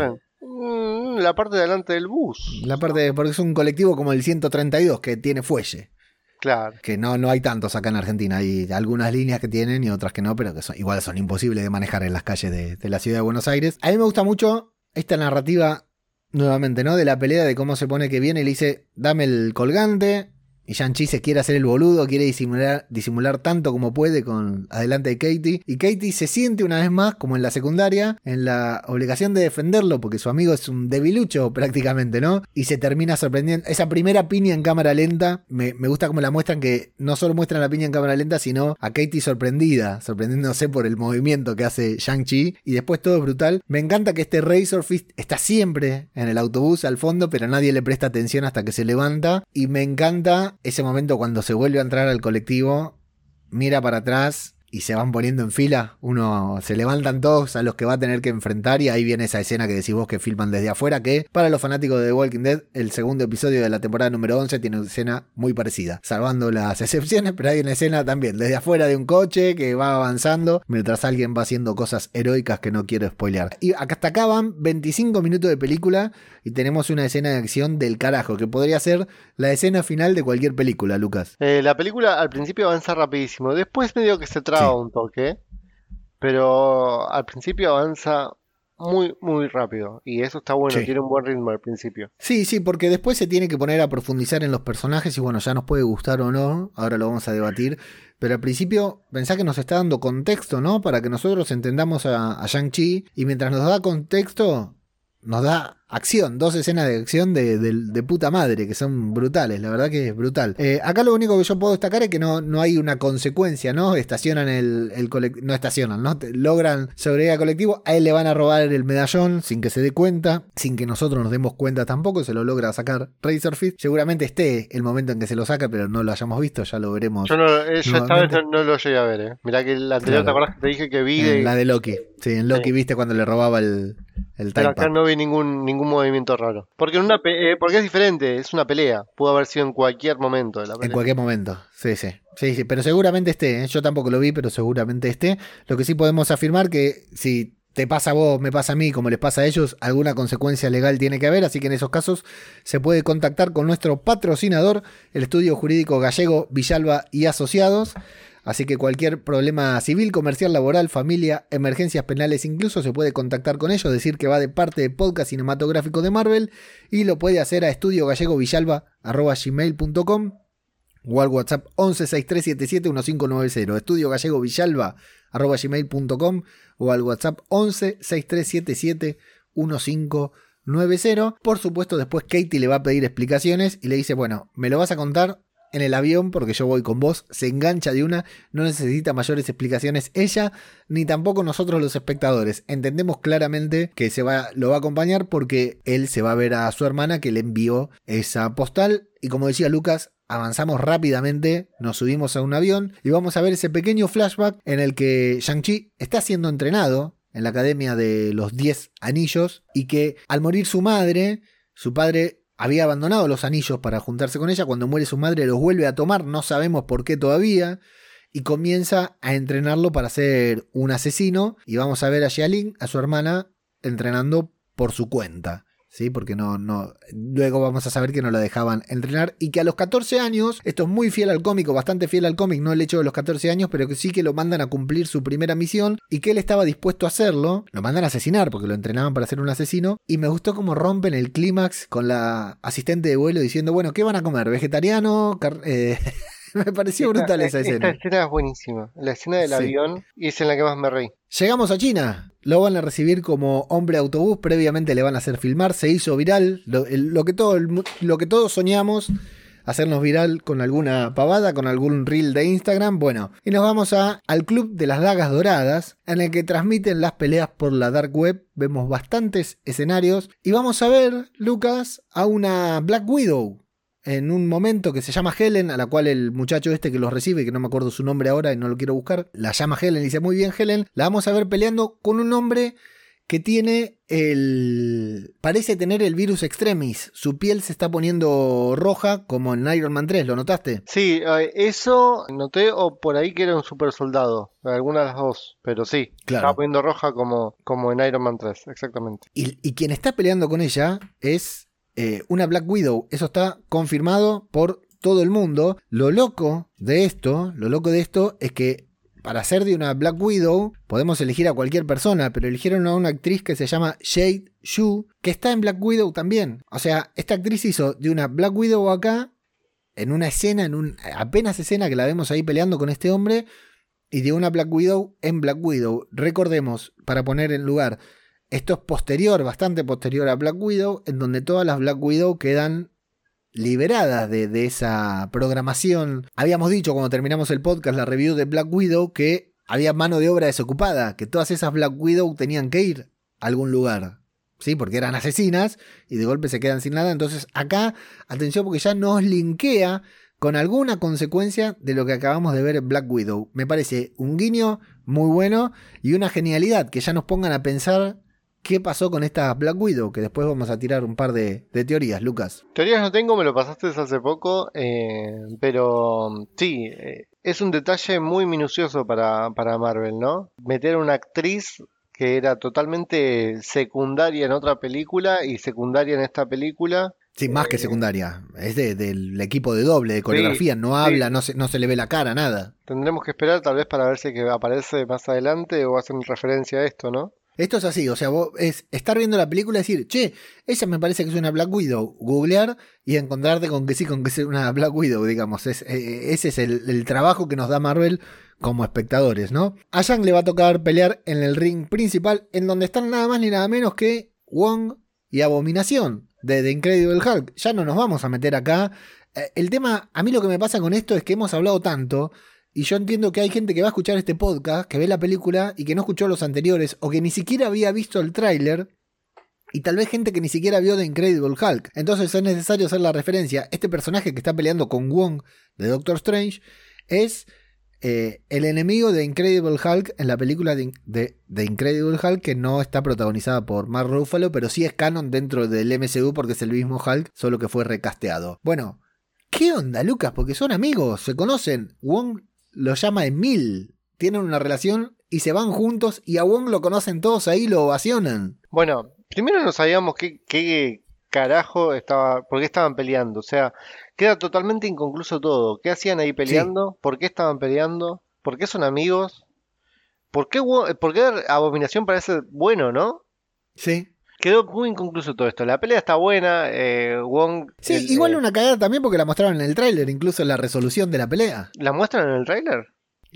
Mm, la parte de adelante del bus. La parte de, porque es un colectivo como el 132 que tiene fuelle. Claro. que no, no hay tantos acá en Argentina. Hay algunas líneas que tienen y otras que no, pero que son, igual son imposibles de manejar en las calles de, de la ciudad de Buenos Aires. A mí me gusta mucho esta narrativa, nuevamente, ¿no? De la pelea, de cómo se pone que viene y le dice, dame el colgante. Y Shang-Chi se quiere hacer el boludo, quiere disimular, tanto como puede con adelante de Katie. Y Katie se siente una vez más, como en la secundaria, en la obligación de defenderlo, porque su amigo es un debilucho prácticamente, ¿no? Y se termina sorprendiendo. Esa primera piña en cámara lenta, me, me gusta como la muestran que no solo muestran la piña en cámara lenta, sino a Katie sorprendida, sorprendiéndose por el movimiento que hace Shang-Chi. Y después todo es brutal. Me encanta que este Razor Fist está siempre en el autobús al fondo, pero nadie le presta atención hasta que se levanta. Y me encanta ese momento cuando se vuelve a entrar al colectivo, mira para atrás y se van poniendo en fila. Uno se levantan todos a los que va a tener que enfrentar y ahí viene esa escena que decís vos que filman desde afuera, que para los fanáticos de The Walking Dead, el segundo episodio de la temporada número 11 tiene una escena muy parecida, salvando las excepciones, pero hay una escena también desde afuera de un coche que va avanzando mientras alguien va haciendo cosas heroicas que no quiero spoilear. Y hasta acá van 25 minutos de película y tenemos una escena de acción del carajo, que podría ser la escena final de cualquier película, Lucas. Eh, la película al principio avanza rapidísimo, después medio que se Sí. un toque, pero al principio avanza muy, muy rápido. Y eso está bueno, Sí. tiene un buen ritmo al principio. Sí, sí, porque después se tiene que poner a profundizar en los personajes y bueno, ya nos puede gustar o no, ahora lo vamos a debatir, pero al principio pensá que nos está dando contexto, ¿no? Para que nosotros entendamos a, a Shang-Chi y mientras nos da contexto, nos da acción, dos escenas de acción de, de- de puta madre, que son brutales, la verdad que es brutal. Eh, acá lo único que yo puedo destacar es que no, no hay una consecuencia, ¿no? Estacionan el, el colectivo, no estacionan, ¿no? Te- Logran sobrevivir al colectivo, a él le van a robar el medallón sin que se dé cuenta, sin que nosotros nos demos cuenta tampoco, se lo logra sacar Razor Fist. Seguramente esté el momento en que se lo saca, pero no lo hayamos visto, ya lo veremos. Yo, no, eh, yo esta vez no, no lo llegué a ver, eh. Mirá que el anterior, Claro. ¿te acordás que te dije que vi? En de- la de Loki. Sí, en Loki Sí. viste cuando le robaba el, el Pero acá no vi ningún, ningún movimiento raro. Porque en una eh, porque es diferente, es una pelea. Pudo haber sido en cualquier momento de la En cualquier momento, sí, sí. Sí, sí, pero seguramente esté, ¿eh? yo tampoco lo vi, pero seguramente esté. Lo que sí podemos afirmar que si te pasa a vos, me pasa a mí, como les pasa a ellos, alguna consecuencia legal tiene que haber, así que en esos casos se puede contactar con nuestro patrocinador, el estudio jurídico gallego Villalba y Asociados. Así que cualquier problema civil, comercial, laboral, familia, emergencias penales, incluso se puede contactar con ellos, decir que va de parte de podcast cinematográfico de Marvel y lo puede hacer a estudiogallegovillalba.gmail.com o al WhatsApp 1163771590. Estudio Gallego Villalba gmail.com o al WhatsApp 1163771590. Por supuesto, después Katie le va a pedir explicaciones y le dice: Bueno, me lo vas a contar en el avión porque yo voy con vos, se engancha de una, no necesita mayores explicaciones ella, ni tampoco nosotros los espectadores. Entendemos claramente que se va, lo va a acompañar porque él se va a ver a su hermana que le envió esa postal y como decía Lucas, avanzamos rápidamente, nos subimos a un avión y vamos a ver ese pequeño flashback en el que Shang-Chi está siendo entrenado en la Academia de los 10 Anillos y que al morir su madre, su padre había abandonado los anillos para juntarse con ella, cuando muere su madre los vuelve a tomar, no sabemos por qué todavía, y comienza a entrenarlo para ser un asesino, y vamos a ver a Xialing, a su hermana, entrenando por su cuenta. ¿Sí? Porque no, no. Luego vamos a saber que no la dejaban entrenar y que a los 14 años, esto es muy fiel al cómic, o bastante fiel al cómic, no el hecho de los 14 años, pero que sí que lo mandan a cumplir su primera misión y que él estaba dispuesto a hacerlo. Lo mandan a asesinar porque lo entrenaban para ser un asesino. Y me gustó cómo rompen el clímax con la asistente de vuelo diciendo: Bueno, ¿qué van a comer? ¿Vegetariano? Eh, me pareció brutal esa escena. Esta escena es buenísima. La escena del avión y es en la que más me reí. Llegamos a China. Lo van a recibir como hombre autobús. Previamente le van a hacer filmar. Se hizo viral. Lo, que, todo, lo que todos soñamos. Hacernos viral con alguna pavada, con algún reel de Instagram. Bueno, y nos vamos a, al Club de las Dagas Doradas, en el que transmiten las peleas por la Dark Web. Vemos bastantes escenarios. Y vamos a ver, Lucas, a una Black Widow en un momento que se llama Helen, a la cual el muchacho este que los recibe, que no me acuerdo su nombre ahora y no lo quiero buscar, la llama Helen y dice, muy bien Helen, la vamos a ver peleando con un hombre que tiene el... parece tener el virus extremis. Su piel se está poniendo roja como en Iron Man 3, ¿lo notaste? Sí, eso noté o por ahí que era un super soldado, alguna de las dos, pero sí, claro. estaba poniendo roja como, como en Iron Man 3, exactamente. Y, y quien está peleando con ella es eh, una Black Widow. Eso está confirmado por todo el mundo. Lo loco de esto, lo loco de esto es que para ser de una Black Widow podemos elegir a cualquier persona, pero eligieron a una actriz que se llama Jade Shu, que está en Black Widow también. O sea, esta actriz hizo de una Black Widow acá, en una escena, en un apenas escena que la vemos ahí peleando con este hombre, y de una Black Widow en Black Widow. Recordemos, para poner en lugar, esto es posterior, bastante posterior a Black Widow, en donde todas las Black Widow quedan liberadas de, esa programación. Habíamos dicho cuando terminamos el podcast, la review de Black Widow, que había mano de obra desocupada, que todas esas Black Widow tenían que ir a algún lugar. ¿Sí? Porque eran asesinas y de golpe se quedan sin nada. Entonces acá, atención porque ya nos linkea con alguna consecuencia de lo que acabamos de ver en Black Widow. Me parece un guiño muy bueno y una genialidad que ya nos pongan a pensar qué pasó con esta Black Widow, que después vamos a tirar un par de, teorías, Lucas. Teorías no tengo, me lo pasaste hace poco, eh, pero sí, eh, es un detalle muy minucioso para, para Marvel, ¿no? Meter una actriz que era totalmente secundaria en otra película y secundaria en esta película. Sí, más que eh, secundaria. Es del equipo de doble, de coreografía. no habla, no, se, no se le ve la cara, nada. Tendremos que esperar tal vez para ver si que aparece más adelante o hacen referencia a esto, ¿no? Esto es así, o sea, vos es estar viendo la película y decir, che, esa me parece que es una Black Widow. Googlear y encontrarte con que sí, con que es una Black Widow, digamos. Es, eh, ese es el, trabajo que nos da Marvel como espectadores, ¿no? A Yang le va a tocar pelear en el ring principal, en donde están nada más ni nada menos que Wong y Abominación de The Incredible Hulk. Ya no nos vamos a meter acá. Eh, el tema, a mí lo que me pasa con esto es que hemos hablado tanto y yo entiendo que hay gente que va a escuchar este podcast, que ve la película y que no escuchó los anteriores, o que ni siquiera había visto el tráiler, y tal vez gente que ni siquiera vio The Incredible Hulk. Entonces es necesario hacer la referencia. Este personaje que está peleando con Wong de Doctor Strange es eh, el enemigo de Incredible Hulk en la película de, de, Incredible Hulk que no está protagonizada por Mark Ruffalo, pero sí es canon dentro del MCU porque es el mismo Hulk, solo que fue recasteado. Bueno, ¿qué onda, Lucas? Porque son amigos, se conocen. Wong lo llama Emil. Tienen una relación y se van juntos y a Wong lo conocen todos ahí lo ovacionan. Bueno, primero no sabíamos qué, qué carajo estaba, por qué estaban peleando. O sea, queda totalmente inconcluso todo. ¿Qué hacían ahí peleando? ¿Por qué estaban peleando? ¿Por qué son amigos? ¿Por qué, por qué Abominación parece bueno, no? Sí. Quedó muy inconcluso todo esto. La pelea está buena. Eh, Wong. Sí, igual eh, una cagada también porque la mostraron en el tráiler, incluso en la resolución de la pelea. ¿La muestran en el tráiler?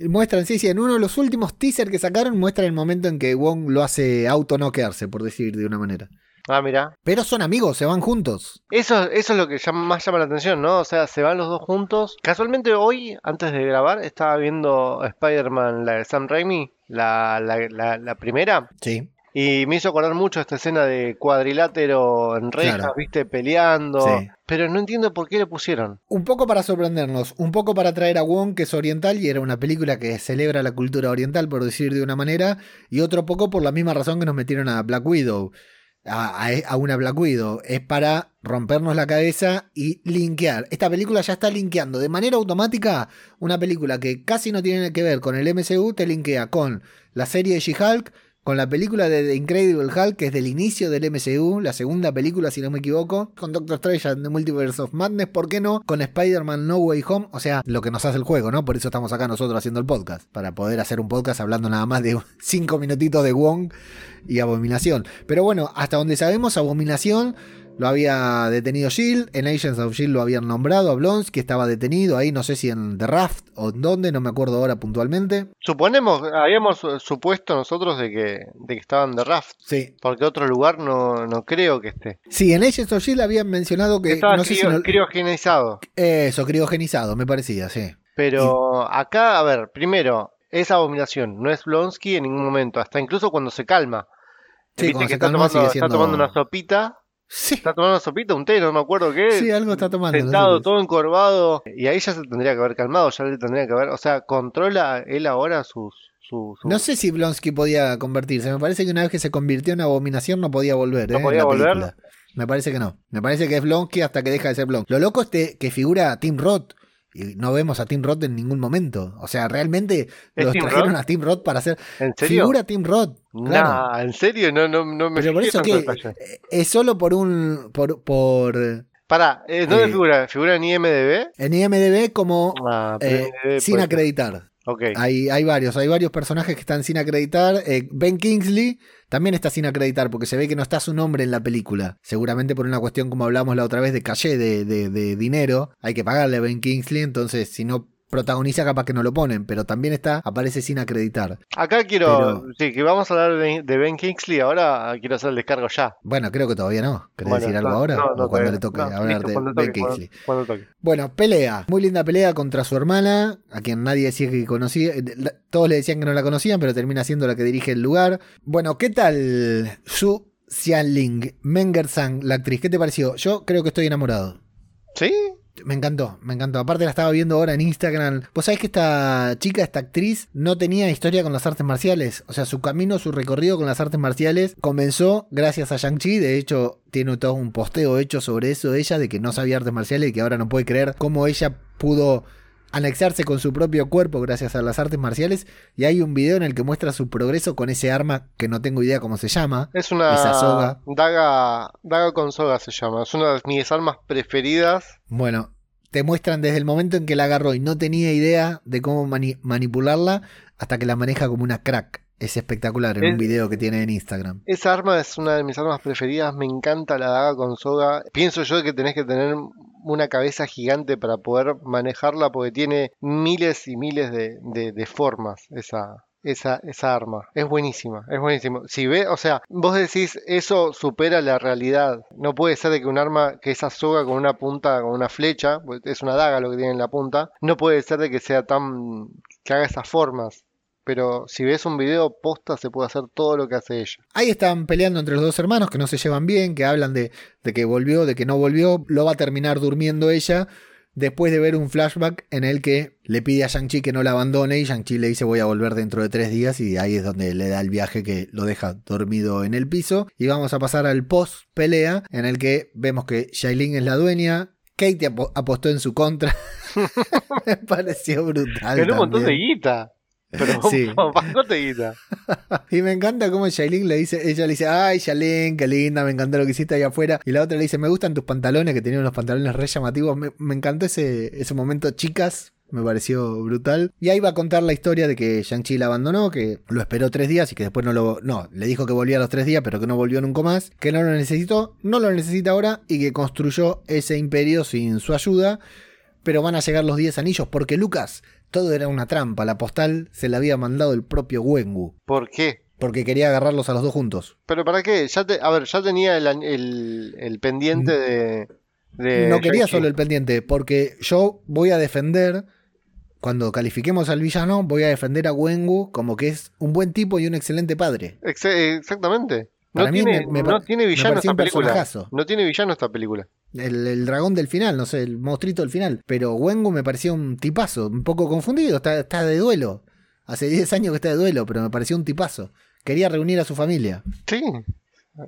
Muestran, sí, sí, en uno de los últimos teasers que sacaron, muestran el momento en que Wong lo hace auto-noquearse, por decir de una manera. Ah, mira. Pero son amigos, se van juntos. Eso, eso es lo que llama- más llama la atención, ¿no? O sea, se van los dos juntos. Casualmente hoy, antes de grabar, estaba viendo Spider-Man, la de Sam Raimi, la, la, la, la primera. Sí. Y me hizo acordar mucho esta escena de cuadrilátero en rejas, Claro. viste, peleando. Sí. Pero no entiendo por qué le pusieron. Un poco para sorprendernos, un poco para traer a Wong, que es oriental y era una película que celebra la cultura oriental, por decir de una manera, y otro poco por la misma razón que nos metieron a Black Widow, a, a- a una Black Widow. Es para rompernos la cabeza y linkear. Esta película ya está linkeando de manera automática una película que casi no tiene que ver con el MCU, te linkea con la serie de She-Hulk. Con la película de The Incredible Hulk, que es del inicio del MCU, la segunda película, si no me equivoco, con Doctor Strange and the Multiverse of Madness, ¿por qué no? Con Spider-Man No Way Home, o sea, lo que nos hace el juego, ¿no? Por eso estamos acá nosotros haciendo el podcast, para poder hacer un podcast hablando nada más de cinco minutitos de Wong y Abominación. Pero bueno, hasta donde sabemos, Abominación lo había detenido Shield, en Agents of Shield lo habían nombrado a Blonsky, estaba detenido ahí, no sé si en The Raft o en dónde, no me acuerdo ahora puntualmente. Suponemos, habíamos eh, supuesto nosotros de que, de que estaban de Raft. Sí, Porque otro lugar no, no creo que esté. Sí, en Agents of Shield habían mencionado que. Estaba no sé si crio- no- criogenizado. Eso, criogenizado, me parecía, sí. Pero acá, a ver, primero, es abominación, no es Blonsky en ningún momento, hasta incluso cuando se calma. Sí, Viste que se está, calma tomando, sigue está siendo- tomando una sopita, Sí, está tomando una sopita, un té, no me acuerdo qué, sí, algo está tomando. sentado todo encorvado, y ahí ya se tendría que haber calmado, ya le tendría que haber, o sea, controla él ahora sus... Su, su- No sé si Blonsky podía convertirse. Me parece que una vez que se convirtió en abominación no podía volver. ¿No ¿eh? podía volver? película. Me parece que no. Me parece que es Blonsky hasta que deja de ser Blonsky. Lo loco es que- que figura Tim Roth. Y no vemos a Tim Roth en ningún momento. O sea, realmente ¿Es los Tim trajeron a Tim Roth para hacer. ¿En serio? Figura Tim Roth. Claro. Nah, ¿en serio? No, no, no me Pero por eso que detalle. es solo por un. por, por Pará, eh, ¿dónde eh, figura? ¿Figura en IMDB? en IMDB como Ah, eh, IMDb sin acreditar. Ok. Hay, hay varios, hay varios personajes que están sin acreditar. Eh, ben Kingsley también está sin acreditar porque se ve que no está su nombre en la película. Seguramente por una cuestión como hablamos la otra vez de calle, de, de- de dinero. Hay que pagarle a Ben Kingsley, entonces si no protagoniza capaz que no lo ponen, pero también está, aparece sin acreditar. Acá quiero, Pero- sí, que vamos a hablar de, de Ben Kingsley, ahora quiero hacer el descargo ya. Bueno, creo que todavía no. ¿Querés Bueno, decir algo no, ahora? no, o no, cuando todavía le toque hablar de cuando Ben cuando- Kingsley. cuando toque. Bueno, pelea. Muy linda pelea contra su hermana, a quien nadie decía que conocía. eh, Todos le decían que no la conocían, pero termina siendo la que dirige el lugar. Bueno, ¿qué tal Su Xianling, Menger Sang, la actriz? ¿Qué te pareció? Yo creo que estoy enamorado. ¿Sí? Me encantó, me encantó. Aparte la estaba viendo ahora en Instagram. Vos sabés que esta chica, esta actriz, no tenía historia con las artes marciales. O sea, su camino, su recorrido con las artes marciales comenzó gracias a Shang-Chi. De hecho, tiene todo un posteo hecho sobre eso de ella, de que no sabía artes marciales y que ahora no puede creer cómo ella pudo anexarse con su propio cuerpo gracias a las artes marciales. Y hay un video en el que muestra su progreso con ese arma que no tengo idea cómo se llama. Es una Esa soga. daga, daga con soga se llama. Es una de mis armas preferidas. Bueno, te muestran desde el momento en que la agarró y no tenía idea de cómo mani- manipularla hasta que la maneja como una crack. Es espectacular en Es- un video que tiene en Instagram. Esa arma es una de mis armas preferidas. Me encanta la daga con soga. Pienso yo que tenés que tener una cabeza gigante para poder manejarla porque tiene miles y miles de, de- formas esa, esa, esa arma. Es buenísima, es buenísimo. Si ve, o sea, vos decís eso supera la realidad. No puede ser de que un arma, que esa soga con una punta, con una flecha, pues es una daga lo que tiene en la punta, no puede ser de que sea tan, que haga esas formas. Pero si ves un video posta se puede hacer todo lo que hace ella. Ahí están peleando entre los dos hermanos que no se llevan bien, que hablan de, de que volvió, de que no volvió. Lo va a terminar durmiendo ella después de ver un flashback en el que le pide a Shang-Chi que no la abandone y Shang-Chi le dice voy a volver dentro de tres días y ahí es donde le da el viaje que lo deja dormido en el piso. Y vamos a pasar al post pelea en el que vemos que Shailin es la dueña. Kate apo- apostó en su contra. Me pareció brutal. Ganó un montón de guita. Pero Sí. guita. Y me encanta cómo Shailin le dice, ella le dice, ay Shailin, qué linda, me encantó lo que hiciste ahí afuera. Y la otra le dice, me gustan tus pantalones, que tenían unos pantalones re llamativos. Me, me encantó ese, ese momento, chicas. Me pareció brutal. Y ahí va a contar la historia de que Shang-Chi la abandonó, que lo esperó tres días y que después no lo. No, le dijo que volvía a los tres días, pero que no volvió nunca más. Que no lo necesitó, no lo necesita ahora y que construyó ese imperio sin su ayuda. Pero van a llegar los 10 anillos porque Lucas, todo era una trampa. La postal se la había mandado el propio Wenwu. ¿Por qué? porque quería agarrarlos a los dos juntos. ¿Pero para qué? Ya te, a ver, ya tenía el, el, el pendiente de, de no quería solo el pendiente, porque yo voy a defender, cuando califiquemos al villano, voy a defender a Wengu como que es un buen tipo y un excelente padre. Ex- exactamente. No Para mí tiene, me- me no tiene villano esta película. personajazo. No tiene villano esta película. El, el dragón del final, no sé, el monstruito del final. Pero Wengu me parecía un tipazo, un poco confundido, está, está de duelo. Hace 10 años que está de duelo, pero me pareció un tipazo. Quería reunir a su familia. Sí.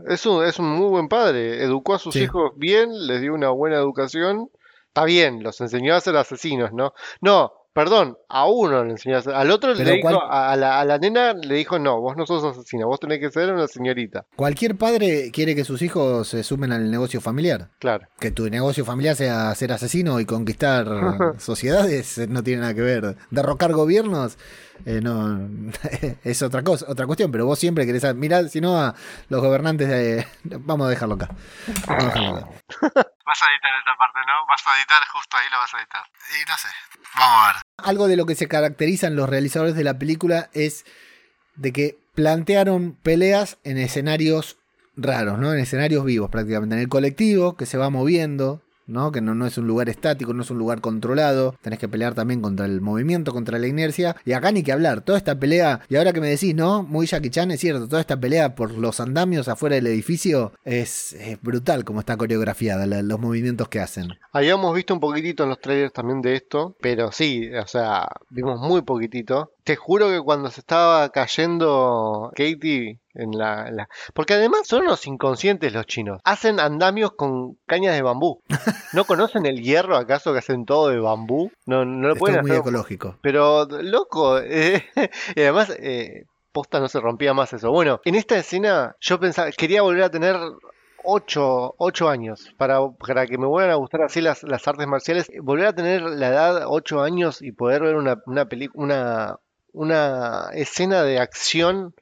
Es un, es un muy buen padre. Educó a sus Sí. hijos bien, les dio una buena educación. Está bien, los enseñó a ser asesinos, ¿no? No, perdón, a uno le enseñó a. Al otro Pero le dijo, a, la, a la nena le dijo, no, vos no sos asesina, vos tenés que ser una señorita. Cualquier padre quiere que sus hijos se sumen al negocio familiar. Claro. Que tu negocio familiar sea ser asesino y conquistar sociedades no tiene nada que ver. Derrocar gobiernos eh, no es otra cosa, otra cuestión. Pero vos siempre querés saber, mirá, si no a los gobernantes de- vamos a dejarlo acá. Vamos a dejarlo acá. Vas a editar esta parte, ¿no? Vas a editar, justo ahí lo vas a editar. Y no sé. Vamos a ver. Algo de lo que se caracterizan los realizadores de la película es de que plantearon peleas en escenarios raros, ¿no? En escenarios vivos prácticamente. En el colectivo que se va moviendo, Que no, no es un lugar estático, no es un lugar controlado. Tenés que pelear también contra el movimiento, contra la inercia. Y acá ni que hablar. Toda esta pelea, y ahora que me decís, ¿no? Muy Jackie Chan, es cierto. Toda esta pelea por los andamios afuera del edificio es, brutal como está coreografiada, los movimientos que hacen. Habíamos visto un poquitito en los trailers también de esto, pero sí, o sea, vimos muy poquitito. Te juro que cuando se estaba cayendo Katie en la, en la- Porque además son unos inconscientes los chinos. Hacen andamios con cañas de bambú. ¿No conocen el hierro acaso que hacen todo de bambú? No, no lo Esto pueden es muy hacer. ecológico. Pero, loco, eh, y además, eh, posta no se rompía más eso. Bueno, en esta escena yo pensaba, quería volver a tener 8, años para, para que me vuelvan a gustar así las, las artes marciales. Volver a tener la edad 8 años y poder ver una, una, peli- una, una escena de acción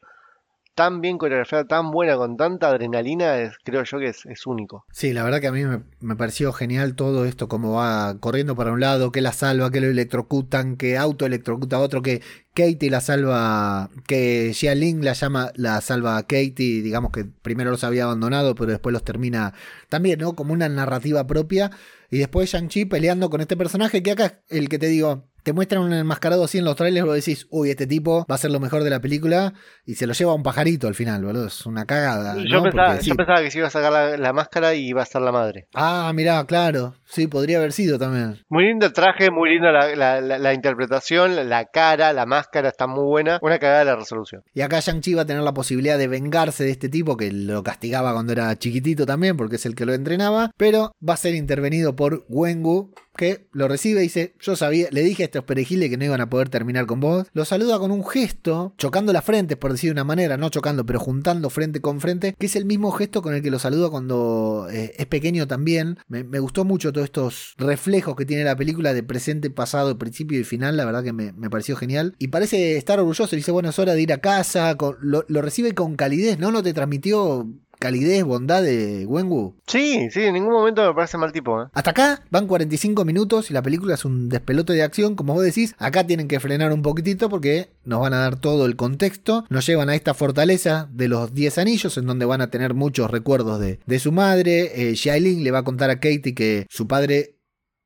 tan bien coreografiada, tan buena, con tanta adrenalina, es- creo yo que es, es único. Sí, la verdad que a mí me, pareció genial todo esto, como va corriendo para un lado, que la salva, que lo electrocutan, que auto electrocuta a otro, que Katie la salva, que Xia Ling la llama, la salva a Katie, digamos que primero los había abandonado, pero después los termina también, ¿no? Como una narrativa propia. Y después Shang-Chi peleando con este personaje que acá, el que te digo, te muestran un enmascarado así en los trailers, vos decís, uy, este tipo va a ser lo mejor de la película, y se lo lleva a un pajarito al final, boludo. Es una cagada. yo, ¿no? pensaba, Porque yo sí. pensaba que se iba a sacar la, la máscara y iba a estar la madre. Ah, mirá, claro. Sí, podría haber sido también. Muy lindo el traje, muy linda la, la- interpretación, la, la cara, la máscara está muy buena. Una cagada de la resolución. Y acá Shang-Chi va a tener la posibilidad de vengarse de este tipo que lo castigaba cuando era chiquitito también, porque es el que lo entrenaba. Pero va a ser intervenido por Wengu, lo recibe y dice: Yo sabía, le dije a estos perejiles que no iban a poder terminar con vos. Lo saluda con un gesto, chocando las frentes, por decir de una manera, no chocando, pero juntando frente con frente, que es el mismo gesto con el que lo saluda cuando eh, es pequeño también. Me, gustó mucho todos estos reflejos que tiene la película de presente, pasado, principio y final. La verdad que me, pareció genial. Y parece estar orgulloso. Dice, bueno, es hora de ir a casa. lo, lo recibe con calidez, ¿no? ¿No te transmitió calidez, bondad de Wenwu? Sí, sí, en ningún momento me parece mal tipo. ¿eh? Hasta acá van 45 minutos y la película es un despelote de acción, como vos decís. Acá tienen que frenar un poquitito porque nos van a dar todo el contexto. Nos llevan a esta fortaleza de los 10 anillos, en donde van a tener muchos recuerdos de, de su madre. Eh, Xiailin le va a contar a Katie que su padre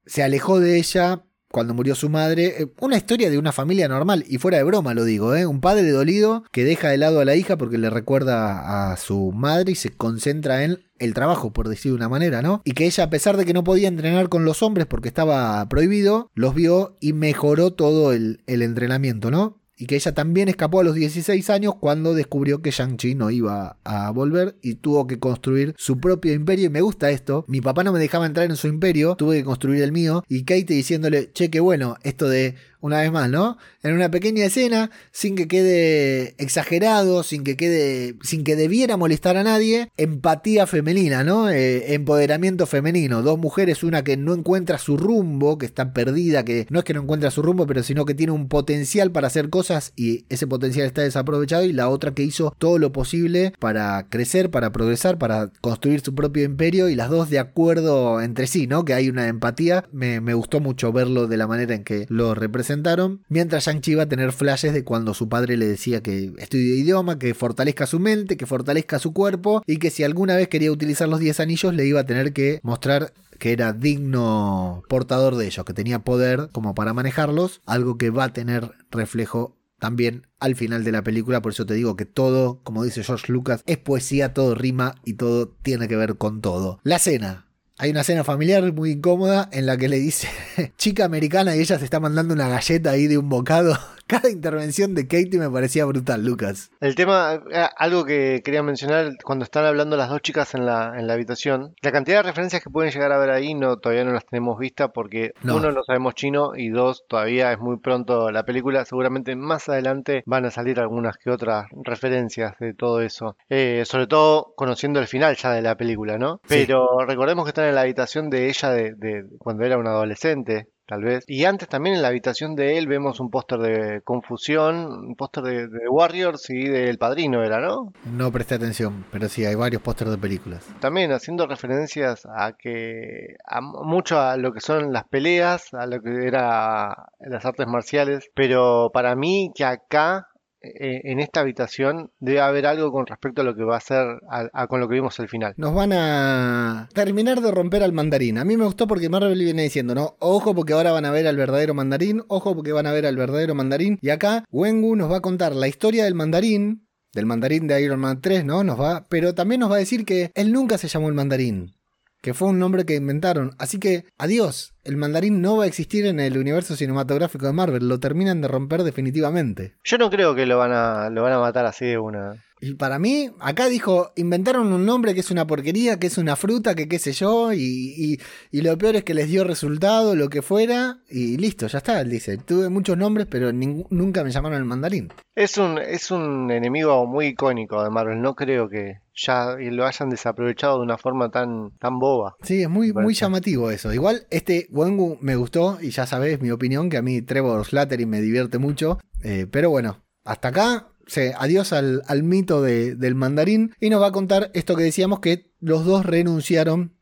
se alejó de ella cuando murió su madre. Eh, Una historia de una familia normal, y fuera de broma lo digo, ¿eh? un padre dolido que deja de lado a la hija porque le recuerda a su madre y se concentra en el trabajo, por decir de una manera, ¿no? Y que ella, a pesar de que no podía entrenar con los hombres porque estaba prohibido, los vio y mejoró todo el, el entrenamiento, ¿no? Y que ella también escapó a los 16 años cuando descubrió que Shang-Chi no iba a volver y tuvo que construir su propio imperio. Y me gusta esto. Mi papá no me dejaba entrar en su imperio, tuve que construir el mío. Y Kate diciéndole, che, qué bueno, esto de, una vez más, ¿no? En una pequeña escena, sin que quede exagerado, sin que quede, sin que debiera molestar a nadie, empatía femenina, ¿no? Eh, empoderamiento femenino. Dos mujeres, una que no encuentra su rumbo, que está perdida, que no es que no encuentra su rumbo, pero sino que tiene un potencial para hacer cosas y ese potencial está desaprovechado y la otra que hizo todo lo posible para crecer, para progresar, para construir su propio imperio y las dos de acuerdo entre sí, ¿no? Que hay una empatía. Me, gustó mucho verlo de la manera en que lo representaron mientras Shang-Chi va a tener flashes de cuando su padre le decía que estudie idioma, que fortalezca su mente, que fortalezca su cuerpo y que si alguna vez quería utilizar los 10 anillos le iba a tener que mostrar que era digno portador de ellos, que tenía poder como para manejarlos, algo que va a tener reflejo también al final de la película, por eso te digo que todo, como dice George Lucas, es poesía, todo rima y todo tiene que ver con todo. La cena, hay una cena familiar muy incómoda en la que le dice chica americana y ella se está mandando una galleta ahí de un bocado. Cada intervención de Katie me parecía brutal, Lucas. El tema, eh, algo que quería mencionar cuando están hablando las dos chicas en la, en la habitación, la cantidad de referencias que pueden llegar a ver ahí no todavía no las tenemos vistas porque No. uno no sabemos chino y dos todavía es muy pronto la película, seguramente más adelante van a salir algunas que otras referencias de todo eso, Eh, sobre todo conociendo el final ya de la película, ¿no? Sí. Pero recordemos que están en la habitación de ella de, de cuando era un adolescente. Tal vez. Y antes también en la habitación de él vemos un póster de Confusión, un póster de, de Warriors y del Padrino era, ¿no? No presté atención, pero sí, hay varios pósters de películas. También haciendo referencias a que a mu- mucho a lo que son las peleas, a lo que era las artes marciales, pero para mí que acá en esta habitación debe haber algo con respecto a lo que va a ser a con lo que vimos al final. Nos van a terminar de romper al mandarín. A mí me gustó porque Marvel viene diciendo, ¿no? Ojo porque ahora van a ver al verdadero mandarín, ojo porque van a ver al verdadero mandarín. Y acá Wengu nos va a contar la historia del mandarín, del mandarín de Iron Man 3, ¿no? Nos va, pero también nos va a decir que él nunca se llamó el mandarín, que fue un nombre que inventaron. Así que, adiós, el mandarín no va a existir en el universo cinematográfico de Marvel, lo terminan de romper definitivamente. Yo no creo que lo van a lo van a matar así de una. Y para mí, acá dijo, inventaron un nombre que es una porquería, que es una fruta, que qué sé yo, y, y- y lo peor es que les dio resultado, lo que fuera, y listo, ya está, él dice. Tuve muchos nombres, pero nunca me llamaron el mandarín. Es un es un enemigo muy icónico de Marvel, no creo que ya lo hayan desaprovechado de una forma tan tan boba. Sí, es muy, muy llamativo eso. Igual, este Wengu me gustó, y ya sabes mi opinión, que a mí Trevor Slattery me divierte mucho, eh, pero bueno, hasta acá. Se- adiós al, al mito de- del mandarín y nos va a contar esto que decíamos que los dos renunciaron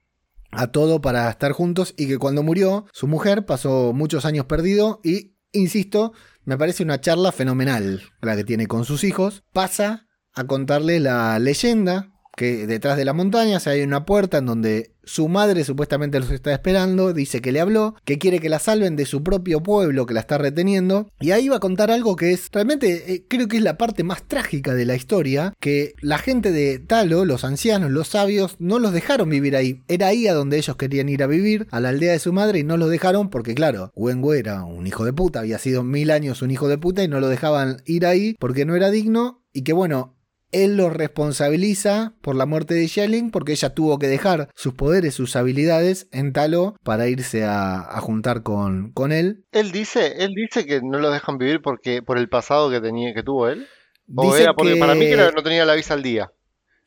a todo para estar juntos y que cuando murió su mujer pasó muchos años perdido y, insisto, me parece una charla fenomenal la que tiene con sus hijos. Pasa a contarle la leyenda que detrás de las montañas hay una puerta en donde su madre supuestamente los está esperando, dice que le habló, que quiere que la salven de su propio pueblo que la está reteniendo, y ahí va a contar algo que es realmente eh, creo que es la parte más trágica de la historia, que la gente de Talo, los ancianos, los sabios, no los dejaron vivir ahí, era ahí a donde ellos querían ir a vivir, a la aldea de su madre, y no los dejaron porque claro, Wengu era un hijo de puta, había sido mil años un hijo de puta y no lo dejaban ir ahí porque no era digno, y que bueno, él lo responsabiliza por la muerte de Shelling porque ella tuvo que dejar sus poderes, sus habilidades en Talo para irse a, a juntar con, con él. Él dice, él dice que no lo dejan vivir porque por el pasado que tenía que tuvo él. O Dice era porque que- para mí que no, no tenía la visa al día.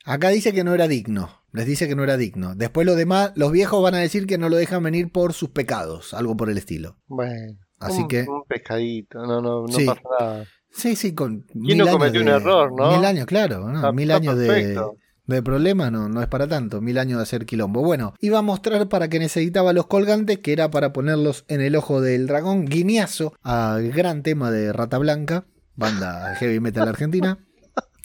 Acá dice que no era digno. Les dice que no era digno. Después los demás, los viejos van a decir que no lo dejan venir por sus pecados, algo por el estilo. Bueno, Así un, que un pescadito, no, no, no Sí. pasa nada. Sí, sí, con ¿Quién mil no años cometió un error, no? Mil años, claro, ¿no? Está- mil está años de, de problema no, no es para tanto, mil años de hacer quilombo. Bueno, iba a mostrar para que necesitaba los colgantes, que era para ponerlos en el ojo del dragón, guiñazo al gran tema de Rata Blanca, banda heavy metal argentina.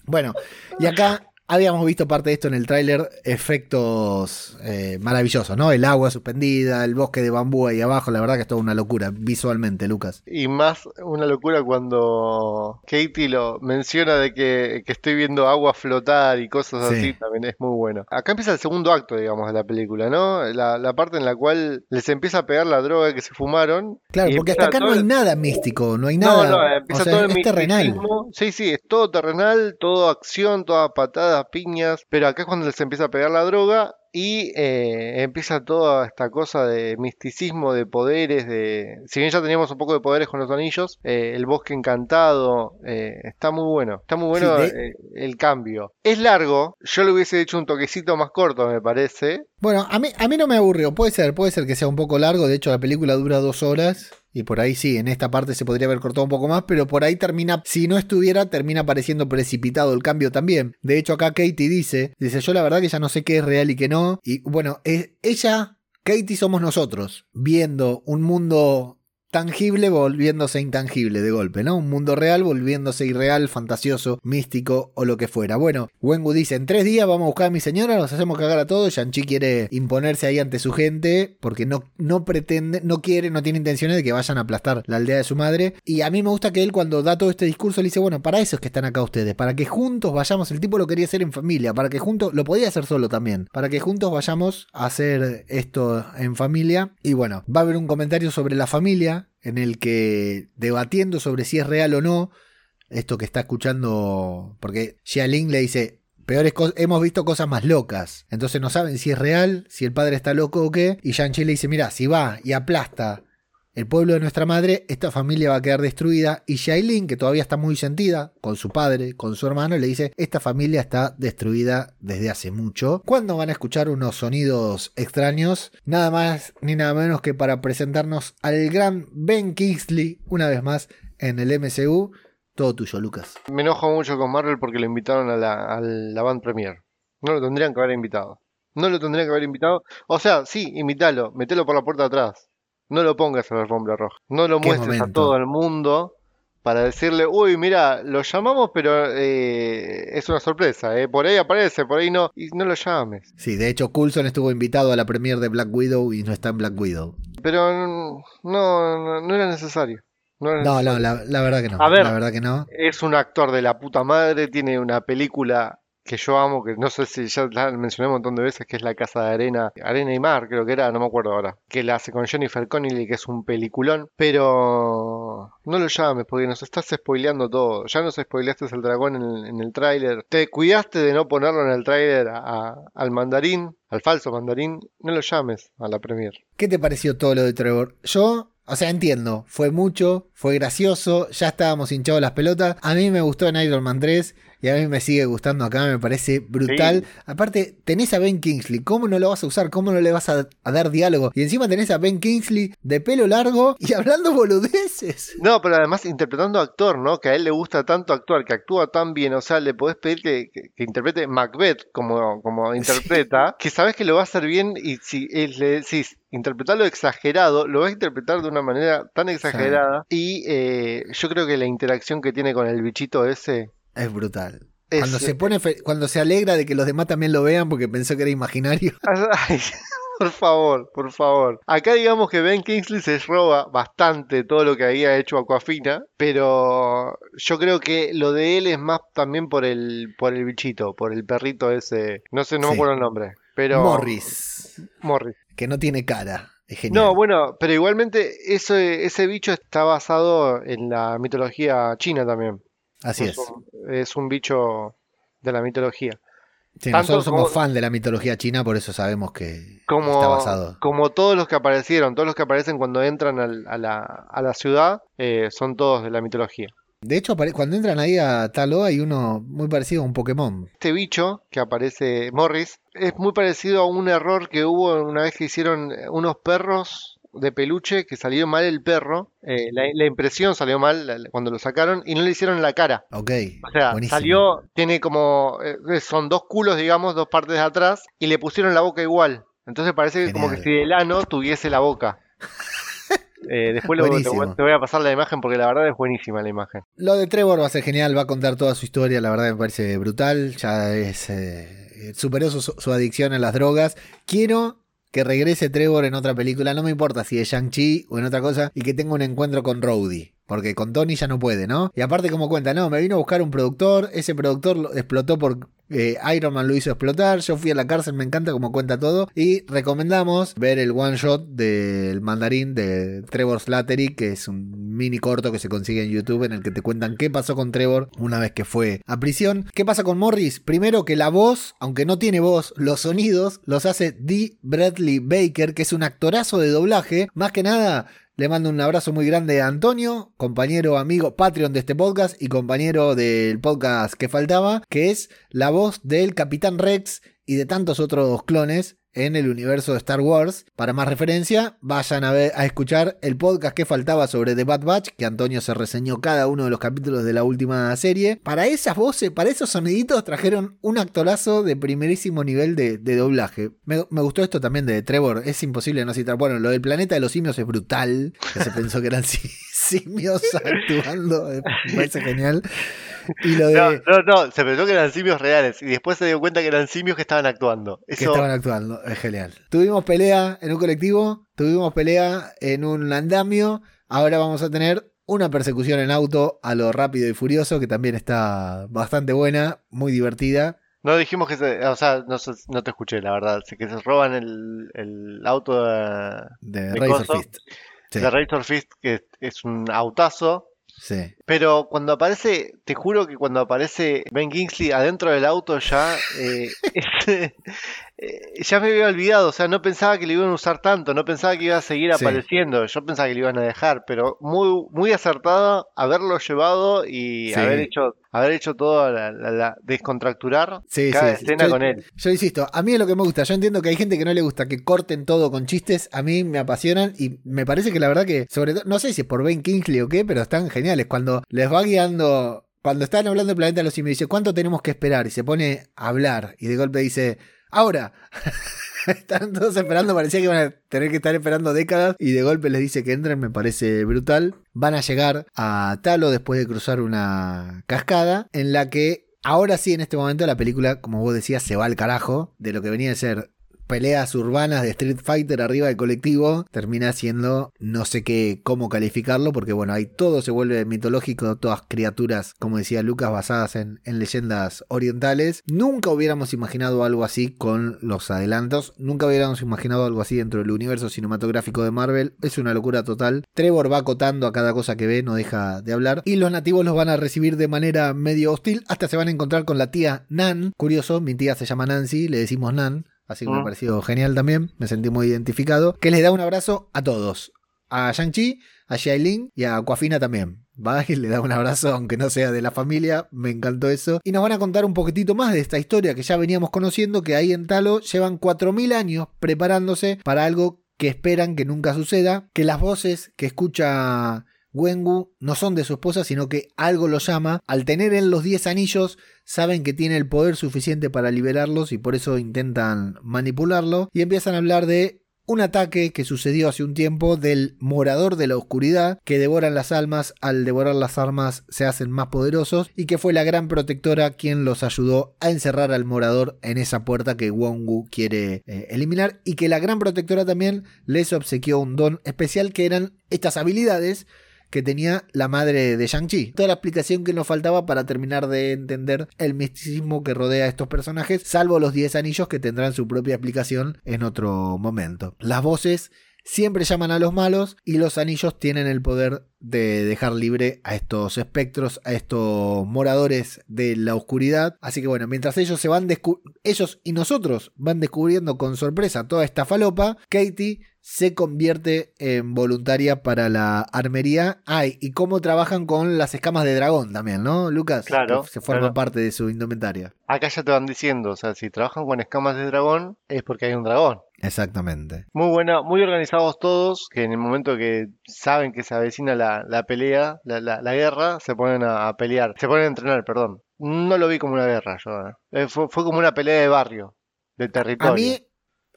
Bueno, y acá habíamos visto parte de esto en el tráiler, efectos eh, maravillosos, ¿no? El agua suspendida, el bosque de bambú ahí abajo, la verdad que es toda una locura visualmente, Lucas. Y más una locura cuando Katie lo menciona de que, que estoy viendo agua flotar y cosas Sí. así, también es muy bueno. Acá empieza el segundo acto, digamos, de la película, ¿no? La, la parte en la cual les empieza a pegar la droga que se fumaron. Claro, porque hasta empieza acá no hay el- nada místico, no hay No, nada. no, empieza o sea, todo el es terrenal. Sí, sí, es todo terrenal, todo acción, toda piñas. Pero acá es cuando les empieza a pegar la droga y eh, empieza toda esta cosa de misticismo, de poderes, de... Si bien ya teníamos un poco de poderes con los anillos, eh, el bosque encantado, eh, está muy bueno. Está muy bueno Sí, de- el cambio. Es largo, yo le hubiese hecho un toquecito más corto, me parece. Bueno, a mí, a mí no me aburrió. Puede ser, puede ser que sea un poco largo. De hecho, la película dura dos horas. Y por ahí sí, en esta parte se podría haber cortado un poco más. Pero por ahí termina, si no estuviera, termina pareciendo precipitado el cambio también. De hecho, acá Katie dice: Dice, yo la verdad que ya no sé qué es real y qué no. Y bueno, es, ella, Katie somos nosotros, viendo un mundo tangible volviéndose intangible de golpe, ¿no? Un mundo real volviéndose irreal, fantasioso, místico o lo que fuera. Bueno, Wengu dice, en tres días vamos a buscar a mi señora, nos hacemos cagar a todos. Shang-Chi quiere imponerse ahí ante su gente porque no, no pretende, no quiere, no tiene intenciones de que vayan a aplastar la aldea de su madre. Y a mí me gusta que él cuando da todo este discurso le dice, bueno, para eso es que están acá ustedes, para que juntos vayamos, el tipo lo quería hacer en familia, para que juntos, lo podía hacer solo también, para que juntos vayamos a hacer esto en familia. Y bueno, va a haber un comentario sobre la familia en el que debatiendo sobre si es real o no, esto que está escuchando, porque Xia Ling le dice, peores hemos visto cosas más locas, entonces no saben si es real, si el padre está loco o qué, y Shang-Chi le dice, mira, si va y aplasta el pueblo de nuestra madre, esta familia va a quedar destruida. Y Shailin, que todavía está muy sentida con su padre, con su hermano, le dice, esta familia está destruida desde hace mucho. ¿Cuándo van a escuchar unos sonidos extraños? Nada más ni nada menos que para presentarnos al gran Ben Kingsley, una vez más, en el MCU. Todo tuyo, Lucas. Me enojo mucho con Marvel porque lo invitaron a la, a band premier. No lo tendrían que haber invitado. No lo tendrían que haber invitado. O sea, sí, invítalo, metelo por la puerta de atrás no lo pongas en la alfombra roja. No lo muestres a todo el mundo para decirle, uy, mira, lo llamamos, pero eh, es una sorpresa, ¿eh? por ahí aparece, por ahí no, y no lo llames. Sí, de hecho, Coulson estuvo invitado a la premiere de Black Widow y no está en Black Widow. Pero no, no, era necesario. No, no, la, verdad que no. A ver, la verdad que no. Es un actor de la puta madre, tiene una película que yo amo, que no sé si ya la mencioné un montón de veces, que es La Casa de Arena, Arena y Mar, creo que era, no me acuerdo ahora, que la hace con Jennifer Connelly, que es un peliculón, pero no lo llames porque nos estás spoileando todo. Ya nos spoileaste el dragón en el, tráiler. Te cuidaste de no ponerlo en el tráiler al mandarín, al falso mandarín, no lo llames a la premier. ¿Qué te pareció todo lo de Trevor? Yo o sea, entiendo, fue mucho, fue gracioso, ya estábamos hinchados las pelotas. A mí me gustó en Iron Man 3 y a mí me sigue gustando acá, me parece brutal. Aparte, tenés a Ben Kingsley, ¿cómo no lo vas a usar? ¿Cómo no le vas a, dar diálogo? Y encima tenés a Ben Kingsley de pelo largo y hablando boludeces. No, pero además interpretando actor, ¿no? Que a él le gusta tanto actuar, que actúa tan bien, o sea, le podés pedir que, interprete Macbeth como, como interpreta, que sabes que lo va a hacer bien y si le decís, interpretarlo exagerado, lo vas a interpretar de una manera tan exagerada. Y eh, yo creo que la interacción que tiene con el bichito ese es brutal. Cuando se pone, cuando se alegra de que los demás también lo vean porque pensó que era imaginario. por favor, por favor. Acá digamos que Ben Kingsley se roba bastante todo lo que había hecho Aquafina, pero yo creo que lo de él es más también por el, por el bichito, por el perrito ese. No sé, no me acuerdo el nombre. Pero... Morris. Morris. Que no tiene cara. Es genial. No, bueno, pero igualmente ese, ese bicho está basado en la mitología china también. Así es. es un bicho de la mitología. Sí, nosotros somos fan de la mitología china, por eso sabemos que está basado. Como todos los que aparecieron, todos los que aparecen cuando entran a, la, ciudad, eh, son todos de la mitología. De hecho, cuando entran ahí a Talo hay uno muy parecido a un Pokémon. Este bicho que aparece, Morris, es muy parecido a un error que hubo una vez que hicieron unos perros de peluche que salió mal el perro. Eh, la, impresión salió mal cuando lo sacaron y no le hicieron la cara. Ok. O sea, salió, tiene como. Eh, son dos culos, digamos, dos partes de atrás y le pusieron la boca igual. Entonces parece como que si el ano tuviese la boca. Eh, después te, voy a pasar la imagen porque la verdad es buenísima la imagen. Lo de Trevor va a ser genial, va a contar toda su historia, la verdad me parece brutal. Ya es. superó su adicción a las drogas. Quiero que regrese Trevor en otra película, no me importa si es Shang-Chi o en otra cosa, y que tenga un encuentro con Rhodey. Porque con Tony ya no puede, ¿no? Y aparte, como cuenta, no, me vino a buscar un productor, ese productor lo explotó por eh, Iron Man lo hizo explotar, yo fui a la cárcel, me encanta como cuenta todo. Y recomendamos ver el one shot del mandarín de Trevor Slattery, que es un mini corto que se consigue en YouTube en el que te cuentan qué pasó con Trevor una vez que fue a prisión. ¿Qué pasa con Morris? Primero que la voz, aunque no tiene voz, los sonidos los hace Dee Bradley Baker, que es un actorazo de doblaje. Más que nada, le mando un abrazo muy grande a Antonio, compañero, amigo, Patreon de este podcast y compañero del podcast que faltaba, que es la voz del Capitán Rex y de tantos otros clones en el universo de Star Wars. Para más referencia, vayan a, ver, a escuchar el podcast que faltaba sobre The Bad Batch, que Antonio se reseñó cada uno de los capítulos de la última serie. Para esas voces, para esos soniditos, trajeron un actorazo de primerísimo nivel de, doblaje. Me, me, gustó esto también de Trevor, es imposible no citar. Bueno, lo del planeta de los simios es brutal, que se pensó que eran simios actuando, me parece genial. Y lo de... No, no, no, se pensó que eran simios reales y después se dio cuenta que eran simios que estaban actuando. Eso... Que estaban actuando, es genial. Tuvimos pelea en un colectivo, tuvimos pelea en un andamio, ahora vamos a tener una persecución en auto a lo rápido y furioso, que también está bastante buena, muy divertida. No dijimos que se, o sea, no, no te escuché, la verdad, que se roban el, el auto de, de, de Razor Fist. Sí. De Razor Fist, que es un autazo Sí. Pero cuando aparece, te juro que cuando aparece Ben Kingsley adentro del auto ya, eh, es, eh, ya me había olvidado, o sea, no pensaba que le iban a usar tanto, no pensaba que iba a seguir Sí. apareciendo, yo pensaba que le iban a dejar, pero muy, muy acertado haberlo llevado y Sí. haber hecho, haber hecho todo la, la- la- descontracturar Sí, cada sí, escena yo- con él. Yo insisto, a mí es lo que me gusta. Yo entiendo que hay gente que no le gusta que corten todo con chistes. A mí me apasionan y me parece que la verdad que, sobre todo, no sé si es por Ben Kingsley o qué, pero están geniales. Cuando les va guiando, cuando están hablando del planeta de los simios, dice, ¿cuánto tenemos que esperar? Y se pone a hablar y de golpe dice, ahora. Están todos esperando, parecía que iban a tener que estar esperando décadas y de golpe les dice que entren, me parece brutal. Van a llegar a Talo después de cruzar una cascada en la que ahora sí en este momento la película, como vos decías, se va al carajo de lo que venía a ser peleas urbanas de Street Fighter arriba del colectivo, termina siendo no sé qué cómo calificarlo, porque bueno, ahí todo se vuelve mitológico, todas criaturas, como decía Lucas, basadas en, en leyendas orientales. Nunca hubiéramos imaginado algo así con los adelantos, nunca hubiéramos imaginado algo así dentro del universo cinematográfico de Marvel, es una locura total. Trevor va acotando a cada cosa que ve, no deja de hablar, y los nativos los van a recibir de manera medio hostil, hasta se van a encontrar con la tía Nan, curioso, mi tía se llama Nancy, le decimos Nan, Así que me Mm. pareció genial también, me sentí muy identificado. Que les da un abrazo a todos. A Shang-Chi, a Xiailin y a Aquafina también. Va y le da un abrazo, aunque no sea de la familia, me encantó eso. Y nos van a contar un poquitito más de esta historia que ya veníamos conociendo, que ahí en Talo llevan 4.000 años preparándose para algo que esperan que nunca suceda, que las voces que escucha Wengu no son de su esposa, sino que algo lo llama. Al tener en los 10 anillos, saben que tiene el poder suficiente para liberarlos y por eso intentan manipularlo. Y empiezan a hablar de un ataque que sucedió hace un tiempo del morador de la oscuridad, que devoran las almas, al devorar las armas se hacen más poderosos, y que fue la gran protectora quien los ayudó a encerrar al morador en esa puerta que Wongu quiere eh, eliminar, y que la gran protectora también les obsequió un don especial que eran estas habilidades que tenía la madre de Shang-Chi. Toda la explicación que nos faltaba para terminar de entender el misticismo que rodea a estos personajes, salvo los 10 anillos que tendrán su propia explicación en otro momento. Las voces siempre llaman a los malos y los anillos tienen el poder de dejar libre a estos espectros, a estos moradores de la oscuridad. Así que bueno, mientras ellos se van ellos y nosotros van descubriendo con sorpresa toda esta falopa, Katie se convierte en voluntaria para la armería. Ay, y cómo trabajan con las escamas de dragón también, ¿no, Lucas? Claro, Que se forma claro. parte de su indumentaria. Acá ya te van diciendo, o sea, si trabajan con escamas de dragón es porque hay un dragón. Exactamente. Muy buena, muy organizados todos, que en el momento que saben que se avecina la, la pelea, la, la- la guerra, se ponen a, a pelear, se ponen a entrenar, perdón. No lo vi como una guerra, yo. eh. Eh, fue, fue como una pelea de barrio, de territorio. A mí,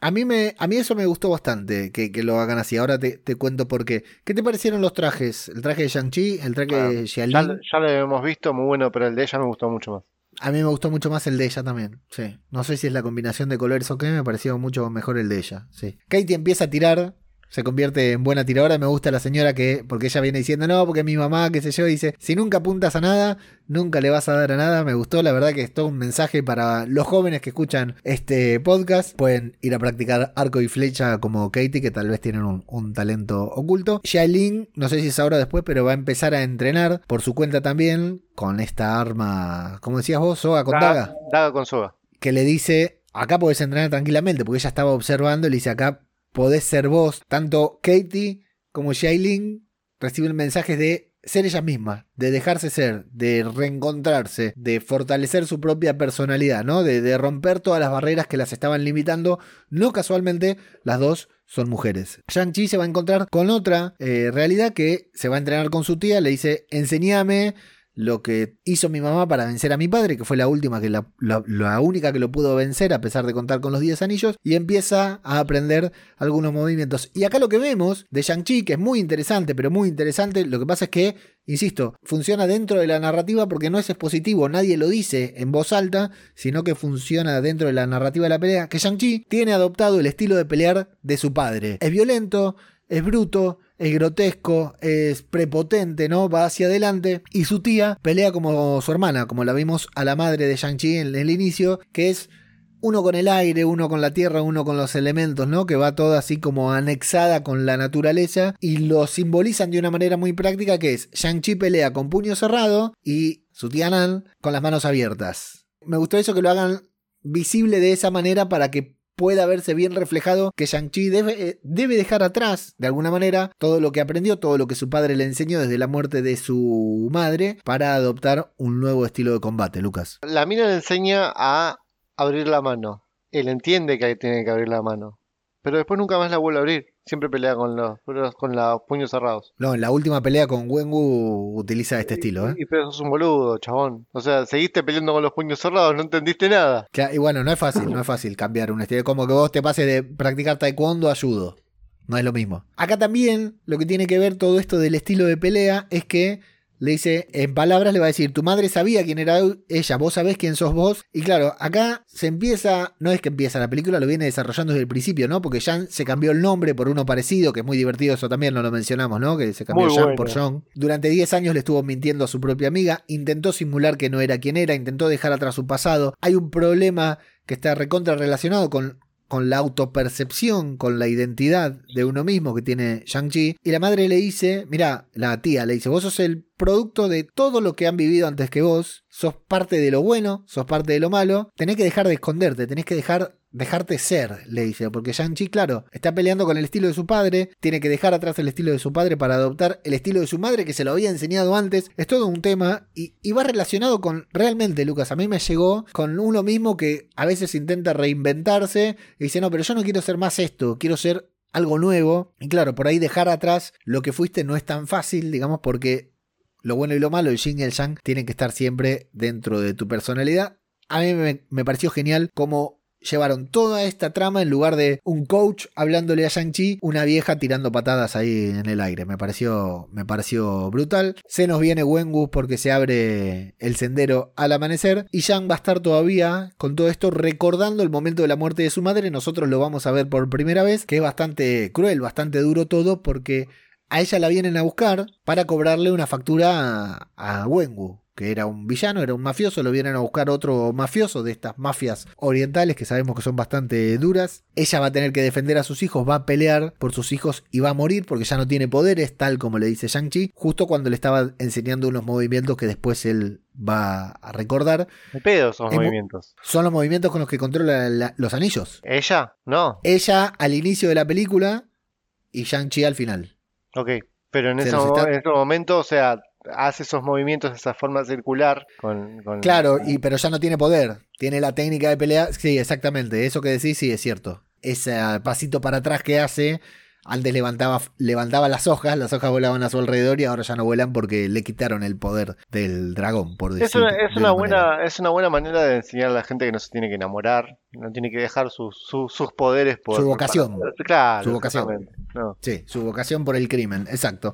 a mí, me, a mí eso me gustó bastante que, que lo hagan así. Ahora te, te cuento por qué. ¿Qué te parecieron los trajes? El traje de Shang-Chi, el traje Ah, de ya, Xiaolin. lo- ya lo hemos visto, muy bueno, pero el de ella me gustó mucho más. A mí me gustó mucho más el de ella también. Sí. No sé si es la combinación de colores o qué, me pareció mucho mejor el de ella. Sí. Katie empieza a tirar, se convierte en buena tiradora. Me gusta la señora que, porque ella viene diciendo, no, porque mi mamá, qué sé yo, dice, si nunca apuntas a nada, nunca le vas a dar a nada. Me gustó, la verdad que es todo un mensaje para los jóvenes que escuchan este podcast. Pueden ir a practicar arco y flecha como Katie, que tal vez tienen un, un talento oculto. Xiaolin, no sé si es ahora o después, pero va a empezar a entrenar por su cuenta también con esta arma, como decías vos, soga con daga Daga con soga. que le dice, acá podés entrenar tranquilamente, porque ella estaba observando y le dice, acá podés ser vos. Tanto Katie como Shailin reciben mensajes de ser ellas mismas, de dejarse ser, de reencontrarse, de fortalecer su propia personalidad, ¿no? De, de romper todas las barreras que las estaban limitando. No casualmente, las dos son mujeres. Shang-Chi se va a encontrar con otra eh, realidad que se va a entrenar con su tía, le dice, enseñame lo que hizo mi mamá para vencer a mi padre, que fue la última, que la, la- única que lo pudo vencer a pesar de contar con los 10 anillos, y empieza a aprender algunos movimientos. Y acá lo que vemos de Shang-Chi, que es muy interesante, pero muy interesante, lo que pasa es que, insisto, funciona dentro de la narrativa porque no es expositivo, nadie lo dice en voz alta, sino que funciona dentro de la narrativa de la pelea, que Shang-Chi tiene adoptado el estilo de pelear de su padre. Es violento, es bruto, es grotesco, es prepotente, ¿no? Va hacia adelante. Y su tía pelea como su hermana, como la vimos a la madre de Shang-Chi en el inicio, que es uno con el aire, uno con la tierra, uno con los elementos, ¿no? Que va toda así como anexada con la naturaleza y lo simbolizan de una manera muy práctica que es Shang-Chi pelea con puño cerrado y su tía Nan con las manos abiertas. Me gustó eso que lo hagan visible de esa manera para que pueda verse bien reflejado que Shang-Chi debe, eh, debe dejar atrás, de alguna manera, todo lo que aprendió, todo lo que su padre le enseñó desde la muerte de su madre, para adoptar un nuevo estilo de combate, Lucas. La mina le enseña a abrir la mano. Él entiende que tiene que abrir la mano. Pero después nunca más la vuelve a abrir. Siempre pelea con los, con los puños cerrados. No, en la última pelea con Wenwu utiliza este estilo, ¿eh? Y pero sos un boludo, chabón. O sea, seguiste peleando con los puños cerrados, no entendiste nada. Cla- Y bueno, no es fácil, no es fácil cambiar un estilo. Como que vos te pases de practicar taekwondo a judo. No es lo mismo. Acá también lo que tiene que ver todo esto del estilo de pelea es que le dice, en palabras le va a decir, tu madre sabía quién era ella, vos sabés quién sos vos. Y claro, acá se empieza, no es que empieza la película, lo viene desarrollando desde el principio, ¿no? Porque Jan se cambió el nombre por uno parecido, que es muy divertido, eso también no lo mencionamos, ¿no? Que se cambió Muy Jan bueno. por John. Durante 10 años le estuvo mintiendo a su propia amiga, intentó simular que no era quien era, intentó dejar atrás su pasado. Hay un problema que está recontra relacionado con, con la autopercepción, con la identidad de uno mismo que tiene Shang-Chi. Y la madre le dice, mira, la tía le dice, vos sos el producto de todo lo que han vivido antes que vos, sos parte de lo bueno, sos parte de lo malo, tenés que dejar de esconderte, tenés que dejar dejarte ser, le dice, porque Shang-Chi, claro, está peleando con el estilo de su padre, tiene que dejar atrás el estilo de su padre para adoptar el estilo de su madre que se lo había enseñado antes, es todo un tema y, y va relacionado con, realmente Lucas, a mí me llegó con uno mismo que a veces intenta reinventarse y dice, no, pero yo no quiero ser más esto, quiero ser algo nuevo, y claro, por ahí dejar atrás lo que fuiste no es tan fácil, digamos, porque lo bueno y lo malo, el yin y el yang, tienen que estar siempre dentro de tu personalidad. A mí me, me pareció genial cómo llevaron toda esta trama en lugar de un coach hablándole a Shang-Chi, una vieja tirando patadas ahí en el aire. Me pareció, me pareció brutal. Se nos viene Wenwu porque se abre el sendero al amanecer y Shang va a estar todavía con todo esto recordando el momento de la muerte de su madre. Nosotros lo vamos a ver por primera vez, que es bastante cruel, bastante duro todo porque a ella la vienen a buscar para cobrarle una factura a, a Wenwu, que era un villano, era un mafioso, lo vienen a buscar otro mafioso de estas mafias orientales que sabemos que son bastante duras. Ella va a tener que defender a sus hijos, va a pelear por sus hijos y va a morir porque ya no tiene poderes, tal como le dice Shang-Chi, justo cuando le estaba enseñando unos movimientos que después él va a recordar. Me pedo esos Es mu- movimientos. Son los movimientos con los que controla la- los anillos. ¿Ella? No. Ella al inicio de la película y Shang-Chi al final. Ok. Pero ese, está- en ese momento, o sea, hace esos movimientos esa forma circular con... con- Claro, y, pero ya no tiene poder. Tiene la técnica de pelea. Sí, exactamente. Eso que decís, sí, es cierto. Ese pasito para atrás que hace. Antes levantaba, levantaba las hojas, las hojas volaban a su alrededor y ahora ya no vuelan porque le quitaron el poder del dragón, por Es decir. una, es de una manera. buena, es una buena manera de enseñar a la gente que no se tiene que enamorar, no tiene que dejar sus, poderes por... Su vocación. claro, Su vocación. No. Sí, su vocación por el crimen, exacto.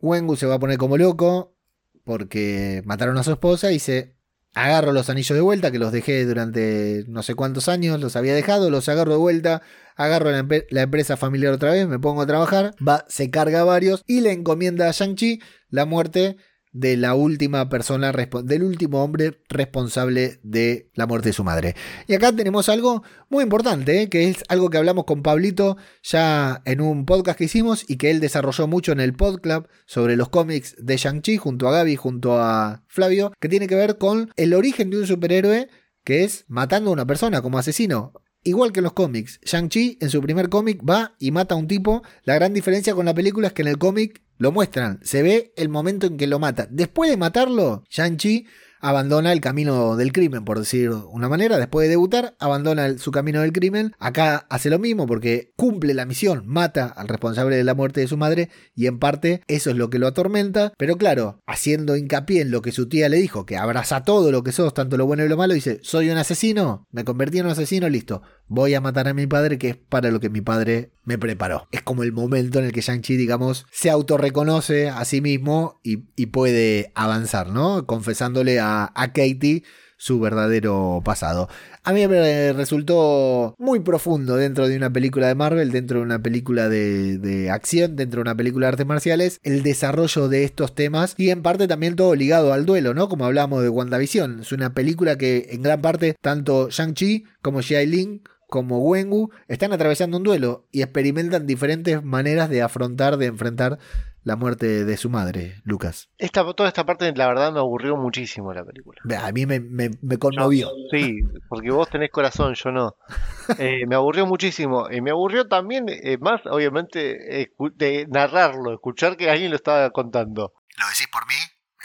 Wengu se va a poner como loco porque mataron a su esposa y se agarro los anillos de vuelta que los dejé durante no sé cuántos años, los había dejado, los agarro de vuelta, agarro la, la empresa familiar otra vez, me pongo a trabajar, va, se carga varios y le encomienda a Shang-Chi la muerte de la última persona, del último hombre responsable de la muerte de su madre. Y acá tenemos algo muy importante, ¿eh? que es algo que hablamos con Pablito ya en un podcast que hicimos y que él desarrolló mucho en el PodClub sobre los cómics de Shang-Chi junto a Gaby, junto a Flavio, que tiene que ver con el origen de un superhéroe que es matando a una persona como asesino. Igual que en los cómics, Shang-Chi en su primer cómic va y mata a un tipo. La gran diferencia con la película es que en el cómic lo muestran, se ve el momento en que lo mata. Después de matarlo, Shang-Chi abandona el camino del crimen, por decir una manera. Después de debutar, abandona su camino del crimen. Acá hace lo mismo porque cumple la misión, mata al responsable de la muerte de su madre y en parte eso es lo que lo atormenta. Pero claro, haciendo hincapié en lo que su tía le dijo, que abraza todo lo que sos, tanto lo bueno y lo malo, dice, soy un asesino, me convertí en un asesino, listo. Voy a matar a mi padre, que es para lo que mi padre me preparó. Es como el momento en el que Shang-Chi, digamos, se autorreconoce a sí mismo y, puede avanzar, ¿no? Confesándole a a, Katie su verdadero pasado. A mí me resultó muy profundo dentro de una película de Marvel, dentro de una película de, acción, dentro de una película de artes marciales, el desarrollo de estos temas y en parte también todo ligado al duelo, ¿no? Como hablamos de WandaVision. Es una película que en gran parte tanto Shang-Chi como Xia Ling como Wengu están atravesando un duelo y experimentan diferentes maneras de afrontar, de enfrentar la muerte de su madre, Lucas. Esta, toda esta parte, la verdad, me aburrió muchísimo la película. A mí me, conmovió. sí, porque vos tenés corazón, yo no. Eh, me aburrió muchísimo. Y me aburrió también, eh, más obviamente, de narrarlo, escuchar que alguien lo estaba contando. ¿Lo decís por mí?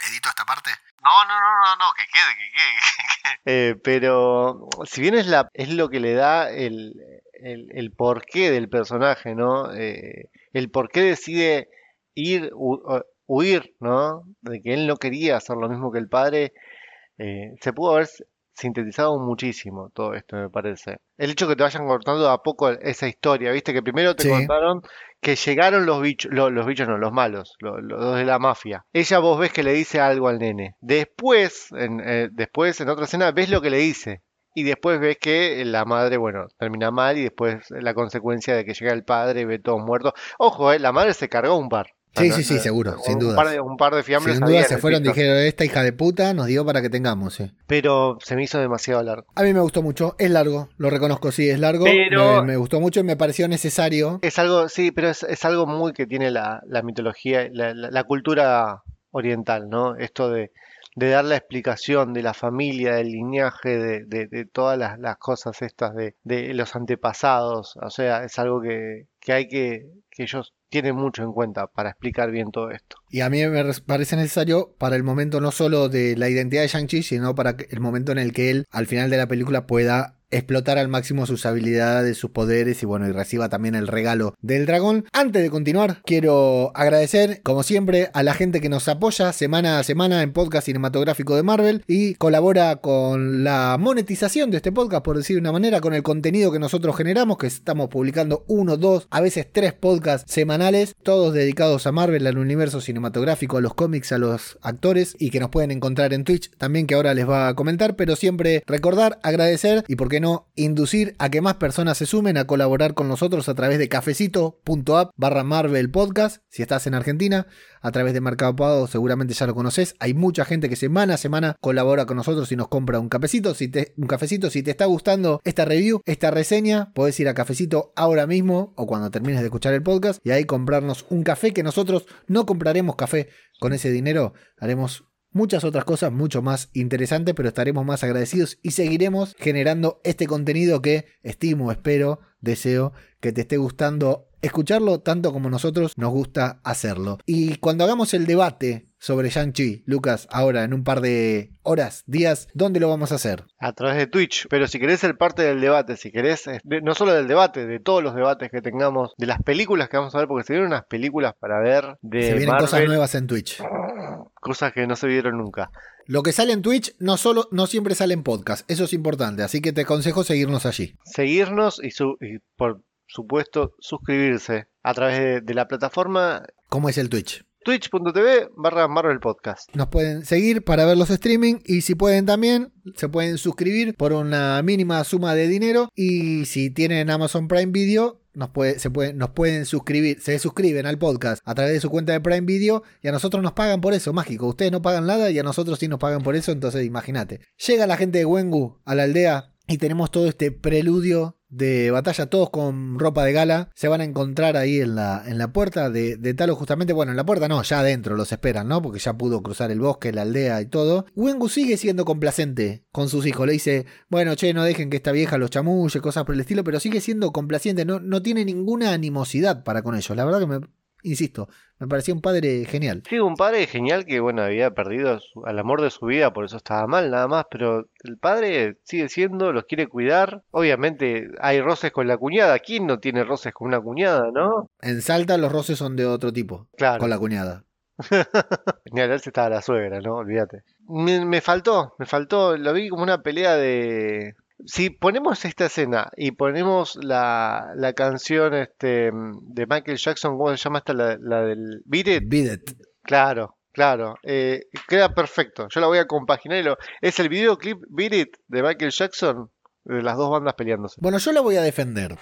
¿Edito esta parte? No, no, no, no, no, que quede, que quede. eh, pero si bien es, la, es lo que le da el, el, porqué del personaje, ¿no? Eh, el por qué decide ir, huir, ¿no? De que él no quería hacer lo mismo que el padre, eh, se pudo haber sintetizado muchísimo todo esto, me parece. El hecho que te vayan cortando a poco esa historia, viste que primero te contaron que llegaron los bichos, los, bichos no, los malos, los, de la mafia. Ella vos ves que le dice algo al nene. Después, en, eh, después en otra escena ves lo que le dice. Y después ves que la madre, bueno, termina mal y después la consecuencia de que llega el padre y ve todo muerto. Ojo, eh, la madre se cargó un par. Sí, sí, sí, seguro, sin duda. Un par de, fiambres. Sin duda se fueron, dijeron, esta hija de puta nos dio para que tengamos, sí. Pero se me hizo demasiado largo. A mí me gustó mucho, es largo, lo reconozco, sí, es largo. Pero me, gustó mucho y me pareció necesario. Es algo, sí, pero es, algo muy que tiene la, mitología, la, cultura oriental, ¿no? Esto de, de dar la explicación de la familia, del linaje, de, todas las, cosas estas de, los antepasados. O sea, es algo que, que hay que, que ellos tiene mucho en cuenta para explicar bien todo esto. Y a mí me parece necesario para el momento no solo de la identidad de Shang-Chi, sino para el momento en el que él al final de la película pueda explotar al máximo sus habilidades, sus poderes y bueno, y reciba también el regalo del dragón. Antes de continuar, quiero agradecer, como siempre, a la gente que nos apoya semana a semana en podcast cinematográfico de Marvel y colabora con la monetización de este podcast, por decir de una manera, con el contenido que nosotros generamos, que estamos publicando uno, dos, a veces tres podcasts semanales, todos dedicados a Marvel, al universo cinematográfico, a los cómics, a los actores y que nos pueden encontrar en Twitch también, que ahora les va a comentar, pero siempre recordar, agradecer y porque no inducir a que más personas se sumen a colaborar con nosotros a través de cafecito.app barra Marvel Podcast, si estás en Argentina, a través de Mercado Pago, seguramente ya lo conoces. Hay mucha gente que semana a semana colabora con nosotros y nos compra un cafecito. Si te, un cafecito, si te está gustando esta review, esta reseña, puedes ir a cafecito ahora mismo o cuando termines de escuchar el podcast y ahí comprarnos un café que nosotros no compraremos café con ese dinero, haremos muchas otras cosas mucho más interesantes, pero estaremos más agradecidos y seguiremos generando este contenido que estimo, espero, deseo que te esté gustando escucharlo tanto como nosotros nos gusta hacerlo. Y cuando hagamos el debate sobre Shang-Chi, Lucas, ahora en un par de horas, días, ¿dónde lo vamos a hacer? A través de Twitch, pero si querés ser parte del debate, si querés, eh, no solo del debate, de todos los debates que tengamos, de las películas que vamos a ver, porque se vienen unas películas para ver de... Se vienen cosas nuevas en Twitch. Cosas que no se vieron nunca. Lo que sale en Twitch no solo no siempre sale en podcast, eso es importante, así que te aconsejo seguirnos allí. Seguirnos y, y por supuesto suscribirse a través de, la plataforma. ¿Cómo es el Twitch? twitch.tv barra Marvel Podcast. Nos pueden seguir para ver los streaming y si pueden también se pueden suscribir por una mínima suma de dinero y si tienen Amazon Prime Video nos, puede, se nos pueden suscribir, se suscriben al podcast a través de su cuenta de Prime Video y a nosotros nos pagan por eso, mágico. Ustedes no pagan nada y a nosotros sí nos pagan por eso, entonces imagínate. Llega la gente de Wengu a la aldea y tenemos todo este preludio de batalla, todos con ropa de gala, se van a encontrar ahí en la, en la puerta de, de Talo justamente, bueno, en la puerta no, ya adentro los esperan, ¿no? Porque ya pudo cruzar el bosque, la aldea y todo. Wengu sigue siendo complacente con sus hijos, le dice, bueno, che, no dejen que esta vieja los chamulle, cosas por el estilo, pero sigue siendo complaciente, no, no tiene ninguna animosidad para con ellos, la verdad que me insisto, me parecía un padre genial. Sí, un padre genial que, bueno, había perdido su- al amor de su vida, por eso estaba mal nada más, pero el padre sigue siendo, los quiere cuidar. Obviamente hay roces con la cuñada. ¿Quién no tiene roces con una cuñada, no? En Salta los roces son de otro tipo, Claro. con la cuñada. Ni hablar si estaba la suegra, ¿no? Olvídate. Me, me faltó, me faltó, lo vi como una pelea de... Si ponemos esta escena y ponemos la, la canción este, de Michael Jackson, ¿cómo se llama esta? La, la del Beat It. Beat It. Claro, claro. eh, queda perfecto. Yo la voy a compaginar. y lo- Es el videoclip Beat It de Michael Jackson, de las dos bandas peleándose. Bueno, yo la voy a defender.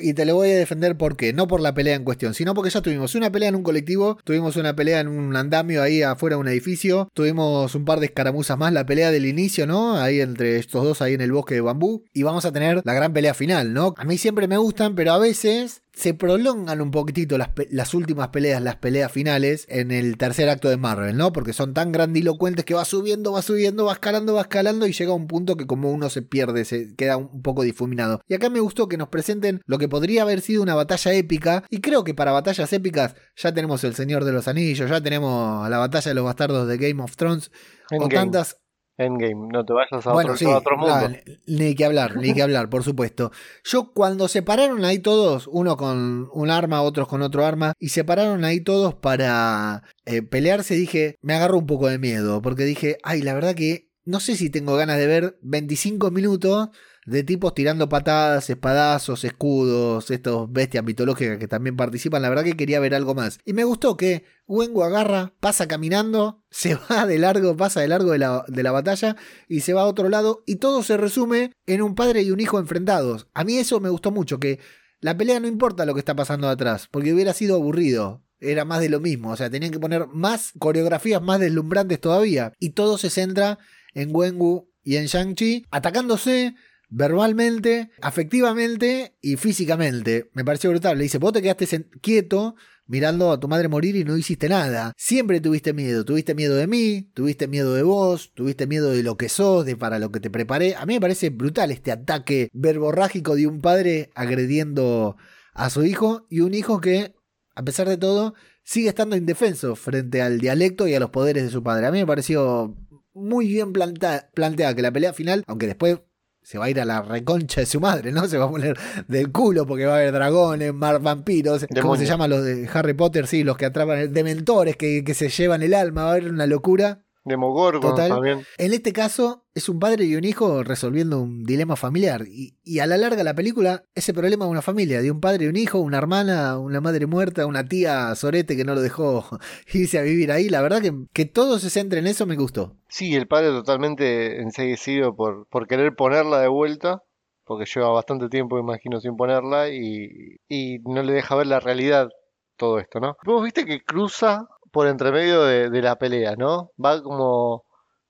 Y te lo voy a defender porque no por la pelea en cuestión, sino porque ya tuvimos una pelea en un colectivo, tuvimos una pelea en un andamio ahí afuera de un edificio, tuvimos un par de escaramuzas más, la pelea del inicio, ¿no? Ahí entre estos dos, ahí en el bosque de bambú, y vamos a tener la gran pelea final, ¿no? A mí siempre me gustan, pero a veces se prolongan un poquitito las, las últimas peleas, las peleas finales en el tercer acto de Marvel, ¿no? Porque son tan grandilocuentes que va subiendo, va subiendo, va escalando, va escalando y llega a un punto que como uno se pierde, se queda un poco difuminado. Y acá me gustó que nos presenten lo que podría haber sido una batalla épica y creo que para batallas épicas ya tenemos El Señor de los Anillos, ya tenemos la batalla de los bastardos de Game of Thrones o tantas Endgame, no te vayas a bueno, otro, sí, a otro mundo. ah, ni que hablar, ni que hablar, por supuesto. Yo cuando se pararon ahí todos, uno con un arma, otros con otro arma, y se pararon ahí todos para eh, pelearse, dije, me agarró un poco de miedo, porque dije, ay, la verdad que no sé si tengo ganas de ver 25 minutos de tipos tirando patadas, espadazos, escudos, estos bestias mitológicas que también participan. La verdad que quería ver algo más. Y me gustó que Wengu agarra, pasa caminando, se va de largo, pasa de largo de la, de la batalla y se va a otro lado y todo se resume en un padre y un hijo enfrentados. A mí eso me gustó mucho, que la pelea no importa lo que está pasando atrás, porque hubiera sido aburrido. Era más de lo mismo, o sea, tenían que poner más coreografías más deslumbrantes todavía. Y todo se centra en Wengu y en Shang-Chi atacándose verbalmente, afectivamente y físicamente. Me pareció brutal. Le dice, vos te quedaste quieto mirando a tu madre morir y no hiciste nada. Siempre tuviste miedo. Tuviste miedo de mí, tuviste miedo de vos, tuviste miedo de lo que sos, de para lo que te preparé. A mí me parece brutal este ataque verborrágico de un padre agrediendo a su hijo y un hijo que, a pesar de todo, sigue estando indefenso frente al dialecto y a los poderes de su padre. A mí me pareció muy bien planteada que la pelea final, aunque después se va a ir a la reconcha de su madre, ¿no? Se va a poner del culo porque va a haber dragones, mar vampiros, ¿cómo se llaman los de Harry Potter? Sí, los que atrapan, dementores que, que se llevan el alma, va a haber una locura. Demogorgon Total. también. En este caso, es un padre y un hijo resolviendo un dilema familiar. Y, y a la larga la película, ese problema de una familia, de un padre y un hijo, una hermana, una madre muerta, una tía sorete que no lo dejó irse a vivir ahí. La verdad que, que todo se centre en eso me gustó. Sí, el padre totalmente enseguecido por, por querer ponerla de vuelta, porque lleva bastante tiempo, imagino, sin ponerla, y, y no le deja ver la realidad todo esto, ¿no? Vos viste que cruza por entre medio de, de la pelea, ¿no? Va como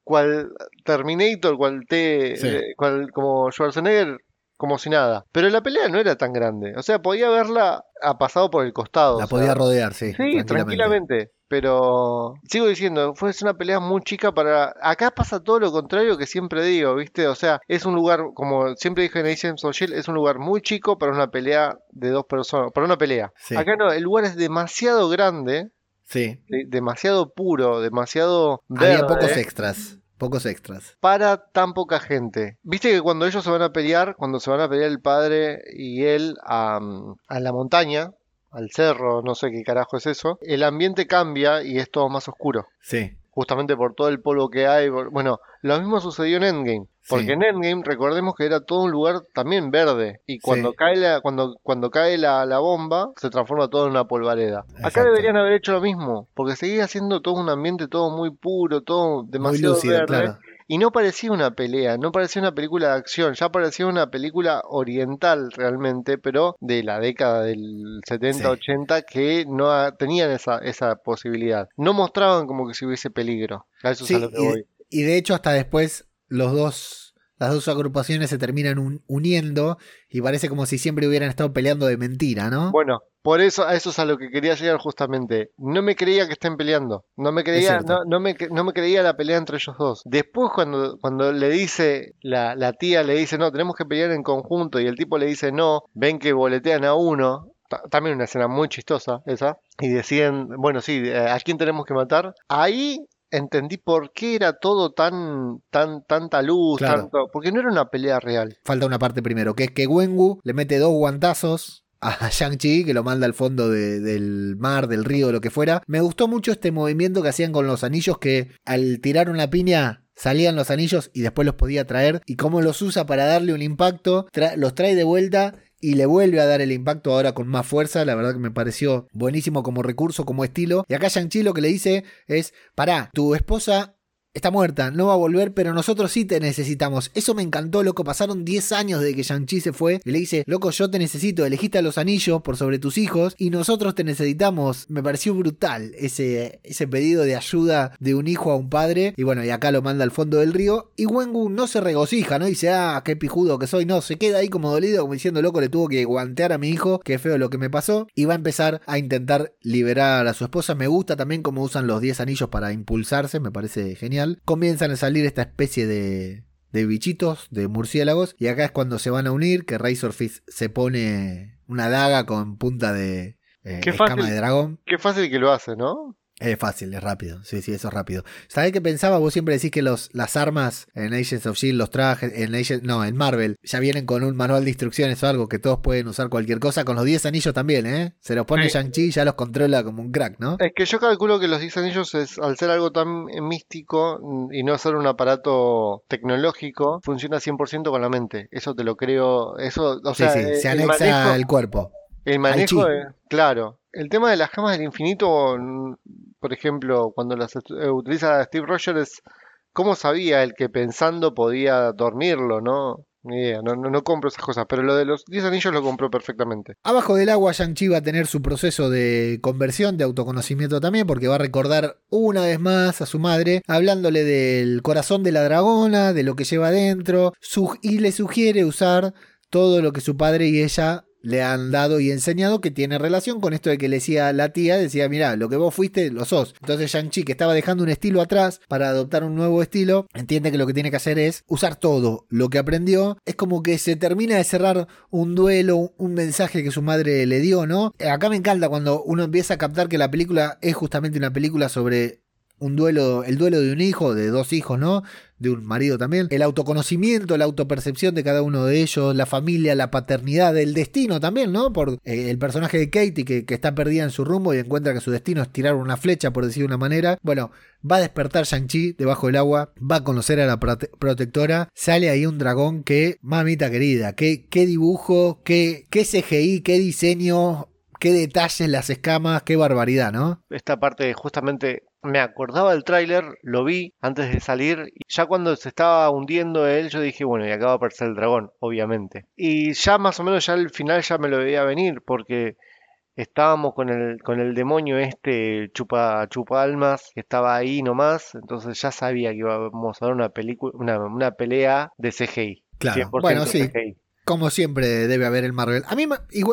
cual Terminator, cual T, Sí. eh, cual como Schwarzenegger, como si nada. Pero la pelea no era tan grande, o sea, podía verla ha pasado por el costado. La sea, podía rodear, sí. Sí, tranquilamente. Pero sigo diciendo, fue una pelea muy chica para... Acá pasa todo lo contrario que siempre digo, ¿viste? O sea, es un lugar, como siempre dije en Agents of Shield, es un lugar muy chico para una pelea de dos personas, para una pelea. Sí. Acá no, el lugar es demasiado grande, Sí. de- demasiado puro, demasiado Había pocos extras. Pocos extras. para tan poca gente. Viste que cuando ellos se van a pelear, cuando se van a pelear el padre y él a, a la montaña, al cerro, no sé qué carajo es eso, el ambiente cambia y es todo más oscuro. Sí. Justamente por todo el polvo que hay. por- Bueno, lo mismo sucedió en Endgame. Porque Sí. en Endgame recordemos que era todo un lugar también verde. Y cuando Sí. cae la, cuando, cuando cae la, la bomba, se transforma todo en una polvareda. Acá deberían haber hecho lo mismo. Porque seguía siendo todo un ambiente todo muy puro, todo Muy demasiado lúcido, verde. claro. Y no parecía una pelea, no parecía una película de acción, ya parecía una película oriental realmente, pero de la década del 70-80 que no ha- tenían esa, esa posibilidad. No mostraban como que si hubiese peligro. A eso Sí, es a lo que y, voy. y de hecho hasta después los dos, las dos agrupaciones se terminan un- uniendo y parece como si siempre hubieran estado peleando de mentira, ¿no? Bueno, por eso, a eso es a lo que quería llegar justamente. No me creía que estén peleando. No me creía, no, no me, no me creía la pelea entre ellos dos. Después cuando, cuando le dice, la, la tía le dice, no, tenemos que pelear en conjunto, y el tipo le dice no, ven que boletean a uno. Ta- También una escena muy chistosa esa. y deciden, bueno, sí, eh, ¿a quién tenemos que matar? Ahí entendí por qué era todo tan, tan, tanta luz, Claro. tanto, porque no era una pelea real. Falta una parte primero, que es que Wengu le mete dos guantazos a Shang-Chi, que lo manda al fondo de- del mar, del río, lo que fuera. Me gustó mucho este movimiento que hacían con los anillos, que al tirar una piña salían los anillos y después los podía traer, y cómo los usa para darle un impacto, tra- los trae de vuelta. Y le vuelve a dar el impacto ahora con más fuerza. La verdad que me pareció buenísimo como recurso, como estilo. Y acá Shang-Chi lo que le dice es: Pará, tu esposa está muerta, no va a volver, pero nosotros sí te necesitamos. Eso me encantó, loco. Pasaron 10 años desde que Shang-Chi se fue y le dice, loco, yo te necesito, elegiste a los anillos por sobre tus hijos y nosotros te necesitamos. Me pareció brutal ese, ese pedido de ayuda de un hijo a un padre. Y bueno, y acá lo manda al fondo del río. Y Wengu no se regocija, ¿no? Dice, ah, qué pijudo que soy. No, se queda ahí como dolido, como diciendo, loco, le tuvo que guantear a mi hijo, qué feo lo que me pasó. Y va a empezar a intentar liberar a su esposa. Me gusta también cómo usan los 10 anillos para impulsarse, me parece genial. Comienzan a salir esta especie de, de bichitos, de murciélagos. Y acá es cuando se van a unir, que Razor Fist se pone una daga con punta de eh, Qué escama fácil. de dragón. Qué fácil que lo hace, ¿no? Es fácil, es rápido. Sí, sí, eso es rápido. ¿Sabés qué pensaba? Vos siempre decís que los, las armas en Agents of Shield, los trajes, en Agent- no, en Marvel, ya vienen con un manual de instrucciones o algo que todos pueden usar cualquier cosa. Con los 10 anillos también, ¿eh? Se los pone Sí. Shang-Chi y ya los controla como un crack, ¿no? Es que yo calculo que los 10 anillos, es, al ser algo tan eh, místico mm, y no ser un aparato tecnológico, funciona 100% con la mente. Eso te lo creo. Eso, o sí, sea, sí, eh, se el anexa el cuerpo. El manejo, de- claro. El tema de las gemas del infinito, mm, por ejemplo, cuando las eh, utiliza Steve Rogers, cómo sabía el que pensando podía dormirlo, ¿no? No, no, no compro esas cosas, pero lo de los 10 anillos lo compró perfectamente. Abajo del agua, Shang-Chi va a tener su proceso de conversión, de autoconocimiento también, porque va a recordar una vez más a su madre, hablándole del corazón de la dragona, de lo que lleva adentro, y le sugiere usar todo lo que su padre y ella le han dado y enseñado que tiene relación con esto de que le decía la tía, decía, mira, lo que vos fuiste, lo sos. Entonces Shang-Chi, que estaba dejando un estilo atrás para adoptar un nuevo estilo, entiende que lo que tiene que hacer es usar todo lo que aprendió. Es como que se termina de cerrar un duelo, un mensaje que su madre le dio, ¿no? Acá me encanta cuando uno empieza a captar que la película es justamente una película sobre un duelo, el duelo de un hijo, de dos hijos, ¿no? De un marido también. El autoconocimiento, la autopercepción de cada uno de ellos, la familia, la paternidad, el destino también, ¿no? Por eh, el personaje de Katie que, que está perdida en su rumbo y encuentra que su destino es tirar una flecha, por decir de una manera. Bueno, va a despertar Shang-Chi debajo del agua, va a conocer a la prote- protectora, sale ahí un dragón que, mamita querida, qué, qué dibujo, qué, qué CGI, qué diseño, qué detalles, las escamas, qué barbaridad, ¿no? Esta parte justamente me acordaba del tráiler, lo vi antes de salir, y ya cuando se estaba hundiendo él, yo dije, bueno, y acá va a aparecer el dragón, obviamente. Y ya más o menos ya al final ya me lo veía venir, porque estábamos con el, con el demonio este chupa, chupa almas, que estaba ahí nomás, entonces ya sabía que íbamos a ver una película, una, una pelea de CGI. Claro. 100% Bueno, sí. CGI. Como siempre debe haber el Marvel. A mí,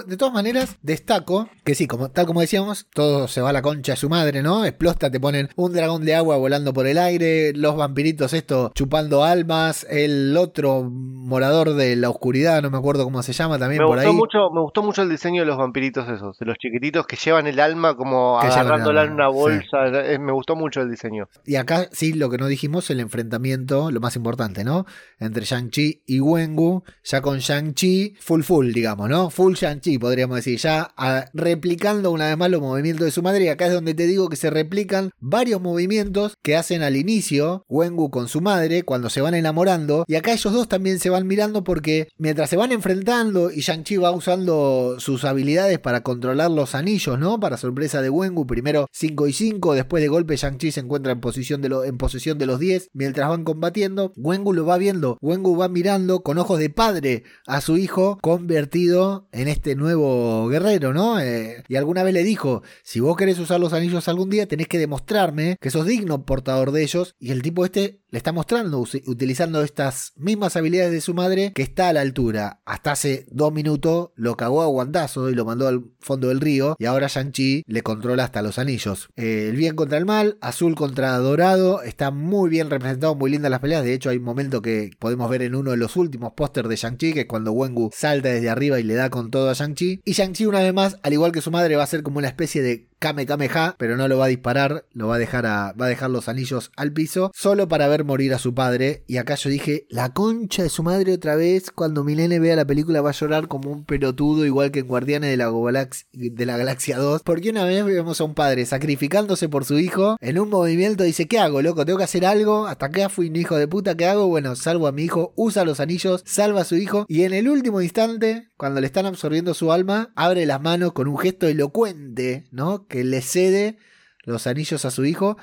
de todas maneras, destaco que sí, como, tal como decíamos, todo se va a la concha de su madre, ¿no? Explota, te ponen un dragón de agua volando por el aire, los vampiritos esto chupando almas, el otro morador de la oscuridad, no me acuerdo cómo se llama también Me por gustó ahí. mucho, me gustó mucho el diseño de los vampiritos esos, de los chiquititos que llevan el alma como agarrándola en una bolsa. eh, Me gustó mucho el diseño. Y acá sí, lo que no dijimos, el enfrentamiento, lo más importante, ¿no? Entre Shang-Chi y Wengu, ya con Shang-Chi full full, digamos, ¿no? Full Shang-Chi, podríamos decir, ya replicando una vez más los movimientos de su madre. Y acá es donde te digo que se replican varios movimientos que hacen al inicio Wengu con su madre cuando se van enamorando. Y acá ellos dos también se van mirando porque mientras se van enfrentando y Shang-Chi va usando sus habilidades para controlar los anillos, ¿no? Para sorpresa de Wengu, primero 5 y 5, después de golpe Shang-Chi se encuentra en, posición de lo- en posesión de los 10 mientras van combatiendo. Wengu lo va viendo, Wengu va mirando con ojos de padre a su hijo convertido en este nuevo guerrero, ¿no? Eh, y alguna vez le dijo, si vos querés usar los anillos algún día, tenés que demostrarme que sos digno portador de ellos. Y el tipo este le está mostrando, utilizando estas mismas habilidades de su madre, que está a la altura. Hasta hace dos minutos lo cagó a guantazo y lo mandó al fondo del río. Y ahora Shang-Chi le controla hasta los anillos. Eh, el bien contra el mal, azul contra dorado. Está muy bien representado, muy lindas las peleas. De hecho, hay un momento que podemos ver en uno de los últimos pósters de Shang-Chi, que es cuando Wengu salta desde arriba y le da con todo a Shang-Chi. Y Shang-Chi, una vez más, al igual que su madre, va a ser como una especie de Kame Kameha, pero no lo va a disparar, lo va a dejar a, va a dejar los anillos al piso, solo para ver morir a su padre. Y acá yo dije, la concha de su madre otra vez, cuando Milene vea la película va a llorar como un pelotudo, igual que en Guardianes de la, Galaxia, de la Galaxia 2. Porque una vez vemos a un padre sacrificándose por su hijo, en un movimiento dice, ¿qué hago, loco? ¿Tengo que hacer algo? Hasta acá fui un hijo de puta, ¿qué hago? Bueno, salvo a mi hijo, usa los anillos, salva a su hijo. Y en el último instante, cuando le están absorbiendo su alma, abre las manos con un gesto elocuente, ¿no? Que le cede los anillos a su hijo.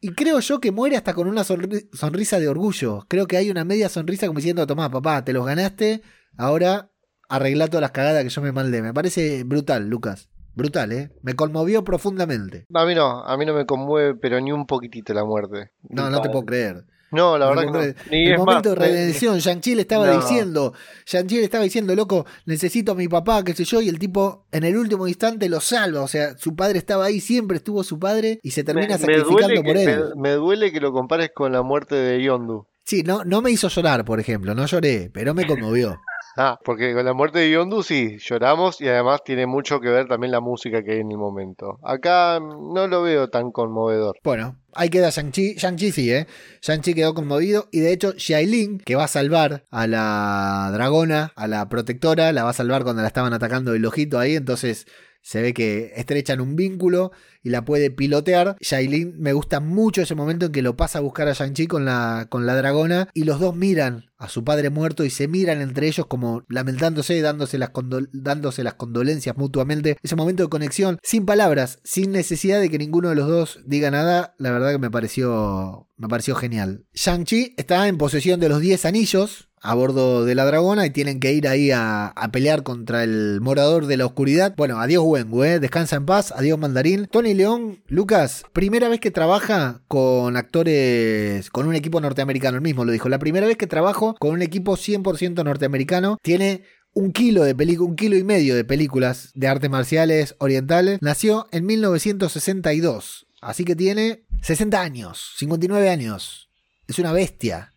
Y creo yo que muere hasta con una sonrisa de orgullo. Creo que hay una media sonrisa como diciendo, tomá, papá, te los ganaste, ahora arregla todas las cagadas que yo me maldé. Me parece brutal, Lucas. Brutal, ¿eh? Me conmovió profundamente. A mí no, a mí no me conmueve, pero ni un poquitito la muerte. No, no te puedo creer. No, la verdad que no. el momento de redención, Shang-Chi le estaba diciendo, Shang-Chi le estaba diciendo, loco, necesito a mi papá, qué sé yo, y el tipo en el último instante lo salva, o sea, su padre estaba ahí, siempre estuvo su padre y se termina sacrificando por él. Me, duele que lo compares con la muerte de Yondu. Sí, no, no me hizo llorar, por ejemplo, no lloré, pero me conmovió. Ah, porque con la muerte de Yondu sí, lloramos y además tiene mucho que ver también la música que hay en el momento. Acá no lo veo tan conmovedor. Bueno, ahí queda Shang-Chi. Shang-Chi sí, ¿eh? Shang-Chi quedó conmovido y de hecho Xiailin, que va a salvar a la dragona, a la protectora, la va a salvar cuando la estaban atacando el ojito ahí, entonces se ve que estrechan un vínculo y la puede pilotear. Shailin me gusta mucho ese momento en que lo pasa a buscar a Shang-Chi con la, con la dragona y los dos miran a su padre muerto y se miran entre ellos como lamentándose, dándose las, dándose las condolencias mutuamente. Ese momento de conexión, sin palabras, sin necesidad de que ninguno de los dos diga nada, la verdad que me pareció, me pareció genial. Shang-Chi está en posesión de los 10 anillos, a bordo de la dragona y tienen que ir ahí a, pelear contra el morador de la oscuridad. Bueno, adiós Wengu, ¿eh? descansa en paz, adiós Mandarín. Tony León, Lucas, primera vez que trabaja con actores, con un equipo norteamericano, el mismo lo dijo, la primera vez que trabajo con un equipo 100% norteamericano, tiene un kilo de un kilo y medio de películas de artes marciales orientales. Nació en 1962, así que tiene 60 años, 59 años. Es una bestia.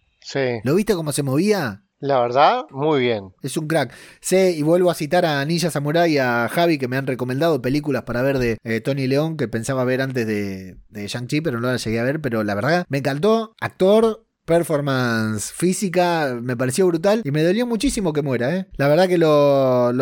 ¿Lo viste cómo se movía? La verdad, muy bien. Es un crack. Sé, y vuelvo a citar a Ninja Samurai y a Javi, que me han recomendado películas para ver de eh, Tony León, que pensaba ver antes de, de Shang-Chi, pero no la llegué a ver. Pero la verdad, me encantó. Actor, performance física me pareció brutal y me dolió muchísimo que muera, ¿eh? La verdad que lo,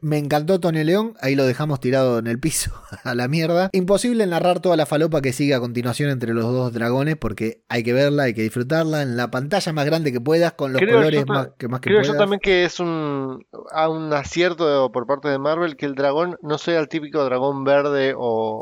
me encantó Tony León, ahí lo dejamos tirado en el piso a la mierda. Imposible narrar toda la falopa que sigue a continuación entre los dos dragones porque hay que verla, hay que disfrutarla en la pantalla más grande que puedas con los colores más que más que Creo yo también que es un, un acierto por parte de Marvel que el dragón no sea el típico dragón verde o,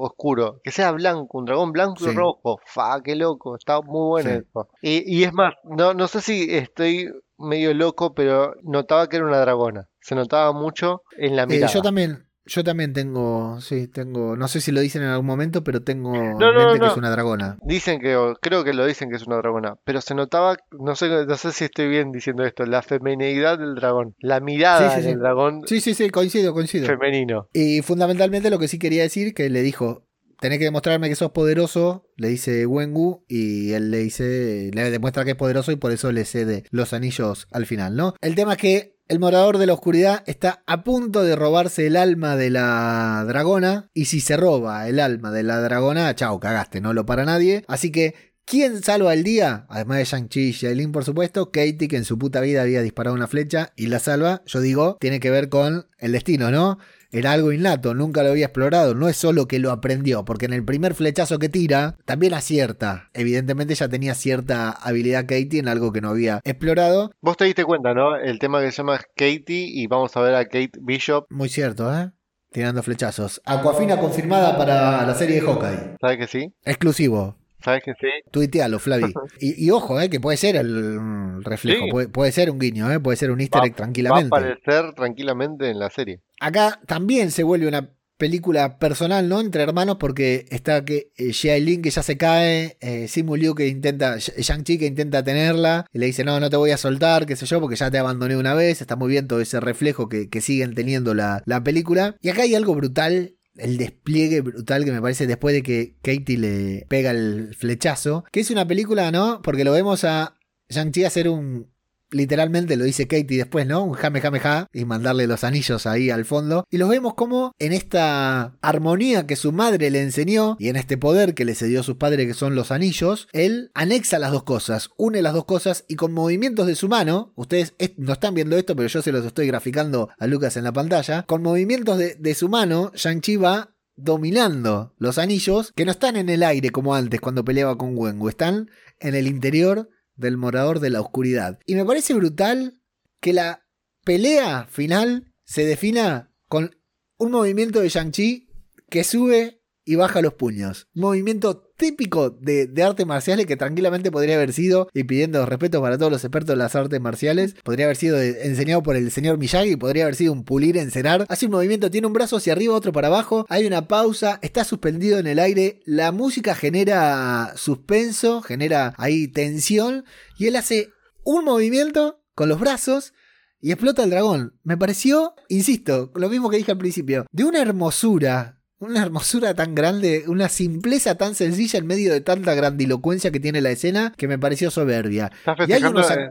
oscuro, que sea blanco, un dragón blanco y rojo. Fa, qué loco, está muy bueno eso. Y, es más, no, no sé si estoy medio loco, pero notaba que era una dragona. Se notaba mucho en la eh, mirada. yo también, yo también tengo, sí, tengo, no sé si lo dicen en algún momento, pero tengo en mente que es una dragona. Dicen que, creo que lo dicen que es una dragona, pero se notaba, no sé, no sé si estoy bien diciendo esto, la feminidad del dragón, la mirada del dragón. Sí, sí, sí, coincido, coincido. Femenino. Y fundamentalmente lo que sí quería decir, que le dijo, tenés que demostrarme que sos poderoso, le dice Wengu, y él le dice, le demuestra que es poderoso y por eso le cede los anillos al final, ¿no? El tema es que el morador de la oscuridad está a punto de robarse el alma de la dragona, y si se roba el alma de la dragona, chao, cagaste, no lo para nadie. Así que ¿Quién salva el día? Además de Shang-Chi y Shailin, por supuesto, Katie, que en su puta vida había disparado una flecha y la salva, yo digo, tiene que ver con el destino, ¿no? Era algo innato, nunca lo había explorado, no es solo que lo aprendió, porque en el primer flechazo que tira, también acierta. Evidentemente ya tenía cierta habilidad Katie en algo que no había explorado. Vos te diste cuenta, ¿no? El tema que se llama Katie y vamos a ver a Kate Bishop. Muy cierto, ¿eh? Tirando flechazos. Aquafina confirmada para la serie de Hawkeye. ¿Sabes que sí? Exclusivo. ¿Sabes que sí? Tuitealo, Flavi. y, y, ojo, eh, que puede ser el reflejo, puede, ser un guiño, eh, puede ser un easter egg tranquilamente. Va a aparecer tranquilamente en la serie. Acá también se vuelve una película personal, ¿no? Entre hermanos, porque está que eh, Lin que ya se cae, eh, Simu Liu que intenta, Shang-Chi que intenta tenerla, y le dice, no, no te voy a soltar, qué sé yo, porque ya te abandoné una vez, está muy bien todo ese reflejo que, que siguen teniendo la, la película. Y acá hay algo brutal el despliegue brutal que me parece después de que Katie le pega el flechazo. Que es una película, ¿no? Porque lo vemos a Shang-Chi hacer un, literalmente lo dice Katie después, ¿no? Un jame jame ja y mandarle los anillos ahí al fondo. Y los vemos como en esta armonía que su madre le enseñó y en este poder que le cedió a sus padres que son los anillos, él anexa las dos cosas, une las dos cosas y con movimientos de su mano, ustedes no están viendo esto, pero yo se los estoy graficando a Lucas en la pantalla, con movimientos de, su mano, Shang-Chi va dominando los anillos que no están en el aire como antes cuando peleaba con Wengu, están en el interior del morador de la oscuridad. Y me parece brutal que la pelea final se defina con un movimiento de Shang-Chi que sube y baja los puños. movimiento típico de, de artes marciales que tranquilamente podría haber sido, y pidiendo respeto para todos los expertos de las artes marciales, podría haber sido enseñado por el señor Miyagi, podría haber sido un pulir, encerar. Hace un movimiento, tiene un brazo hacia arriba, otro para abajo, hay una pausa, está suspendido en el aire, la música genera suspenso, genera ahí tensión, y él hace un movimiento con los brazos y explota el dragón. Me pareció, insisto, lo mismo que dije al principio, de una hermosura una hermosura tan grande, una simpleza tan sencilla en medio de tanta grandilocuencia que tiene la escena que me pareció soberbia.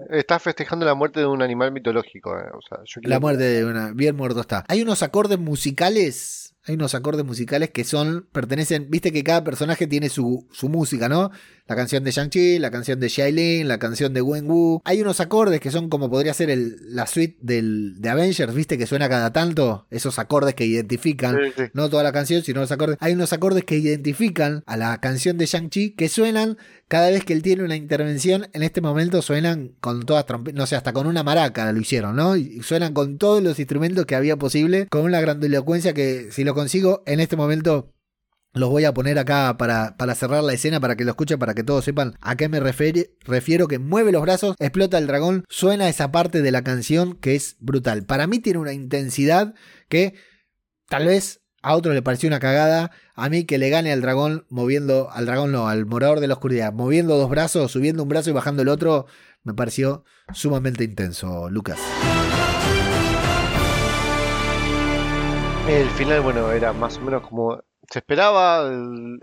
Estás festejando, la muerte de un animal mitológico. Eh, la muerte de una... Bien muerto está. Hay unos acordes musicales hay unos acordes musicales que son, pertenecen, viste que cada personaje tiene su, su música, ¿no? La canción de Shang-Chi, la canción de Shailin, la canción de Wen Wu. Hay unos acordes que son como podría ser el, la suite del, de Avengers, ¿viste? Que suena cada tanto. Esos acordes que identifican, no toda la canción, sino los acordes. Hay unos acordes que identifican a la canción de Shang-Chi que suenan cada vez que él tiene una intervención. En este momento suenan con todas trompetas, no sé, hasta con una maraca lo hicieron, ¿no? Y suenan con todos los instrumentos que había posible, con una grandilocuencia que si lo consigo en este momento los voy a poner acá para, para, cerrar la escena, para que lo escuchen, para que todos sepan a qué me refiero. Que mueve los brazos, explota el dragón, suena esa parte de la canción que es brutal. Para mí tiene una intensidad que tal vez a otros le pareció una cagada. A mí que le gane al dragón moviendo, al dragón no, al morador de la oscuridad, moviendo dos brazos, subiendo un brazo y bajando el otro, me pareció sumamente intenso, Lucas. El final, bueno, era más o menos como se esperaba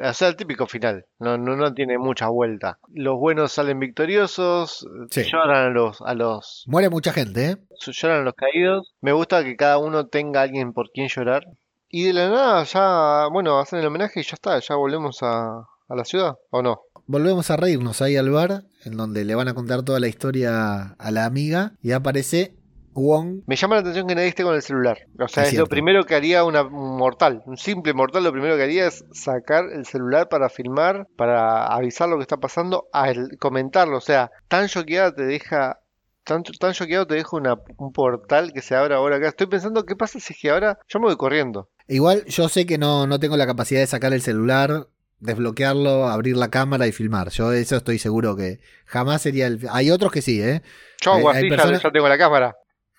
hacer el típico final. No, no, no tiene mucha vuelta. Los buenos salen victoriosos. Lloran a los, a los. Muere mucha gente, ¿eh? Lloran a los caídos. Me gusta que cada uno tenga alguien por quien llorar. Y de la nada ya, bueno, hacen el homenaje y ya está, ya volvemos a, a la ciudad, ¿o no? Volvemos a reírnos ahí al bar, en donde le van a contar toda la historia a la amiga, y aparece me llama la atención que nadie esté con el celular. O sea, es, lo primero que haría una, un mortal. Un simple mortal lo primero que haría es sacar el celular para filmar, para avisar lo que está pasando, a comentarlo. O sea, tan choqueada te deja tan, tan choqueado te deja un portal que se abra ahora acá. Estoy pensando, ¿qué pasa si es que ahora yo me voy corriendo? Igual yo sé que no, no tengo la capacidad de sacar el celular, desbloquearlo, abrir la cámara y filmar. Yo eso estoy seguro que jamás sería el... Hay otros que sí, ¿eh? Yo hago así, ya tengo la cámara.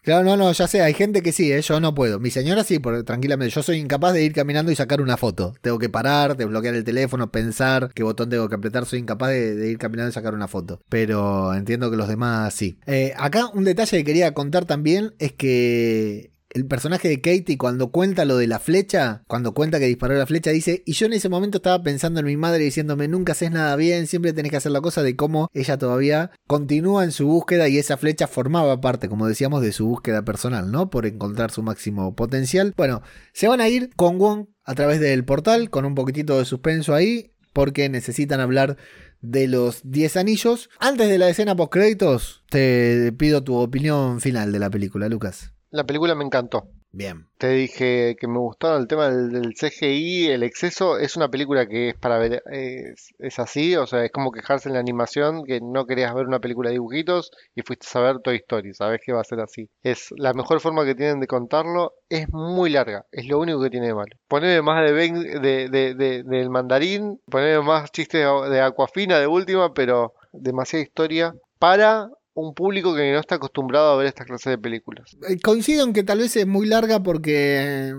Claro, no, no, ya sé, hay gente que sí, ¿eh? yo no puedo. Mi señora sí, por, tranquilamente. Yo soy incapaz de ir caminando y sacar una foto. Tengo que parar, desbloquear el teléfono, pensar qué botón tengo que apretar. Soy incapaz de, ir caminando y sacar una foto. Pero entiendo que los demás sí. Eh, acá un detalle que quería contar también es que el personaje de Katie cuando cuenta lo de la flecha, cuando cuenta que disparó la flecha, dice, y yo en ese momento estaba pensando en mi madre diciéndome, nunca haces nada bien, siempre tenés que hacer la cosa de cómo ella todavía continúa en su búsqueda y esa flecha formaba parte, como decíamos, de su búsqueda personal, ¿no? Por encontrar su máximo potencial. Bueno, se van a ir con Wong a través del portal, con un poquitito de suspenso ahí, porque necesitan hablar de los 10 anillos. Antes de la escena post créditos, te pido tu opinión final de la película, Lucas. La película me encantó. Bien. Te dije que me gustaba el tema del, CGI, el exceso. Es una película que es para ver, es, así, o sea, es como quejarse en la animación, que no querías ver una película de dibujitos y fuiste a ver Toy Story, sabes que va a ser así. Es la mejor forma que tienen de contarlo, es muy larga, es lo único que tiene de malo. Poneme más de, de, de, del mandarín, poneme más chistes de Aquafina de última, pero demasiada historia para un público que no está acostumbrado a ver esta clase de películas. Eh, coincido en que tal vez es muy larga porque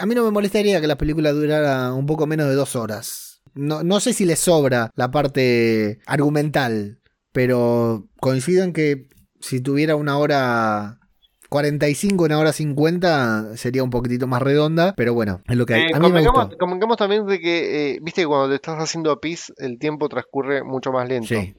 a mí no me molestaría que la película durara un poco menos de dos horas. No, no sé si le sobra la parte argumental, pero coincido en que si tuviera una hora 45, una hora 50 sería un poquitito más redonda, pero bueno, es lo que hay. a mí me también de que, eh, viste, cuando te estás haciendo pis, el tiempo transcurre mucho más lento. Sí.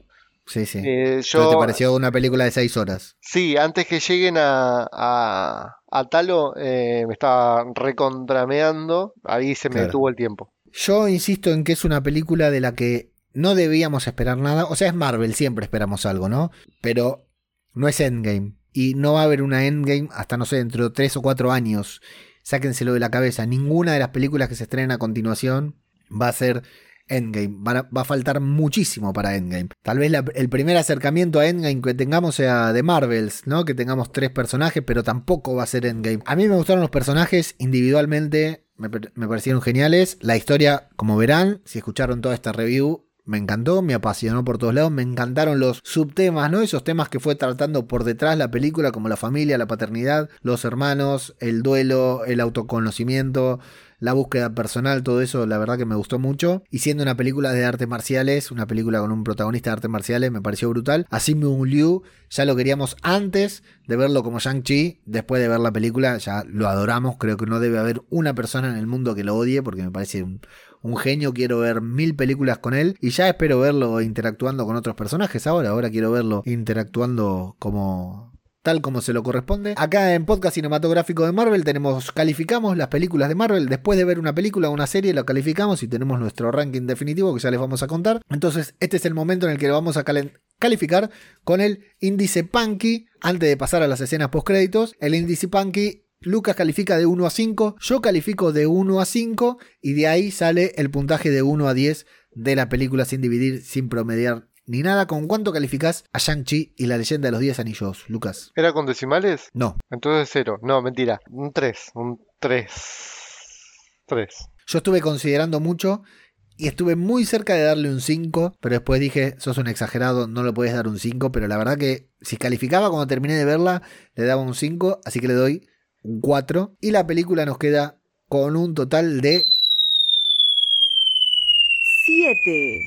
Sí, sí. Eh, ¿Pero yo, te pareció una película de seis horas? sí, antes que lleguen a, a, a Talo, eh, me estaba recontrameando. Ahí se me Claro. detuvo el tiempo. Yo insisto en que es una película de la que no debíamos esperar nada. O sea, es Marvel, siempre esperamos algo, ¿no? Pero no es Endgame. Y no va a haber una Endgame hasta, no sé, dentro de tres o cuatro años. Sáquenselo de la cabeza. Ninguna de las películas que se estrenen a continuación va a ser Endgame. Va a faltar muchísimo para Endgame. Tal vez el primer acercamiento a Endgame que tengamos sea de Marvels, ¿no? Que tengamos tres personajes, pero tampoco va a ser Endgame. A mí me gustaron los personajes individualmente, me, me parecieron geniales. La historia, como verán, si escucharon toda esta review, me encantó, me apasionó por todos lados, me encantaron los subtemas, ¿no? Esos temas que fue tratando por detrás la película, como la familia, la paternidad, los hermanos, el duelo, el autoconocimiento, la búsqueda personal, todo eso, la verdad que me gustó mucho. Y siendo una película de artes marciales, una película con un protagonista de artes marciales, me pareció brutal. Así Moon Liu, ya lo queríamos antes de verlo como Shang-Chi, después de ver la película, ya lo adoramos. Creo que no debe haber una persona en el mundo que lo odie, porque me parece un, un genio. Quiero ver mil películas con él y ya espero verlo interactuando con otros personajes ahora. Ahora quiero verlo interactuando como tal como se lo corresponde. Acá en Podcast Cinematográfico de Marvel tenemos, calificamos las películas de Marvel. Después de ver una película o una serie, la calificamos y tenemos nuestro ranking definitivo que ya les vamos a contar. Entonces, este es el momento en el que lo vamos a calificar con el índice Punky. Antes de pasar a las escenas post créditos, el índice Punky. Lucas califica de 1 a 5, yo califico de 1 a 5 y de ahí sale el puntaje de 1 a 10 de la película sin dividir, sin promediar ni nada. ¿Con cuánto calificás a Shang-Chi y la leyenda de los 10 anillos, Lucas? ¿Era con decimales? No, Entonces cero. No, mentira. Un 3. Un 3. 3. Yo estuve considerando mucho y estuve muy cerca de darle un 5, pero después dije, sos un exagerado, no le puedes dar un 5, pero la verdad que si calificaba cuando terminé de verla, le daba un 5, así que le doy un 4. Y la película nos queda con un total de... 7.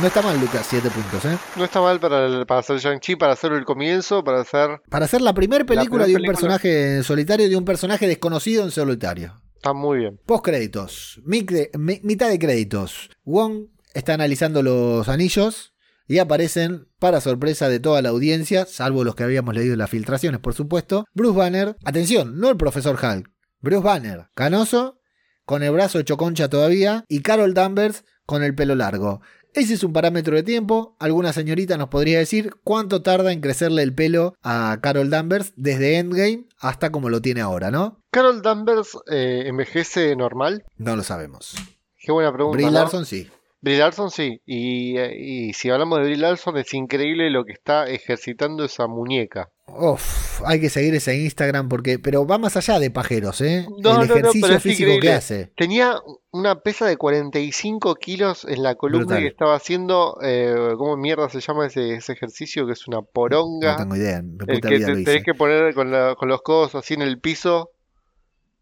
No está mal, Lucas, 7 puntos, ¿eh? No está mal para, el- para hacer Shang-Chi, para hacer el comienzo, para hacer... Para hacer la primera película primer de un película. personaje solitario, de un personaje desconocido en solitario. Está muy bien. Post créditos, mitad de créditos. Wong está analizando los anillos y aparecen, para sorpresa de toda la audiencia, salvo los que habíamos leído en las filtraciones, por supuesto, Bruce Banner. Atención, no el profesor Hulk, Bruce Banner, canoso, con el brazo hecho concha todavía, y Carol Danvers con el pelo largo. Ese es un parámetro de tiempo. Alguna señorita nos podría decir cuánto tarda en crecerle el pelo a Carol Danvers desde Endgame hasta como lo tiene ahora, ¿no? ¿Carol Danvers eh, envejece normal? No lo sabemos. Qué buena pregunta. Brie ¿no? Larson sí. Brie Larson sí. Y, eh, y si hablamos de Brie Larson, es increíble lo que está ejercitando esa muñeca. Uf, hay que seguir ese Instagram porque, pero va más allá de pajeros, ¿eh? No, el no, ejercicio físico que hace. Tenía una pesa de 45 kilos en la columna Brutal. que estaba haciendo. eh, ¿Cómo mierda se llama ese, ese ejercicio? Que es una poronga. No tengo idea, mi el puta que te tenés que poner con, la- con los codos así en el piso.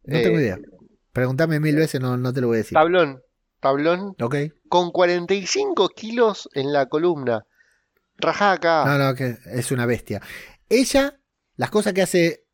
No tengo eh, idea. Preguntame mil veces, no, no te lo voy a decir. Tablón. Tablón. Ok. Con 45 kilos en la columna. Rajá acá. No, no, que es una bestia. Ella, las cosas que hace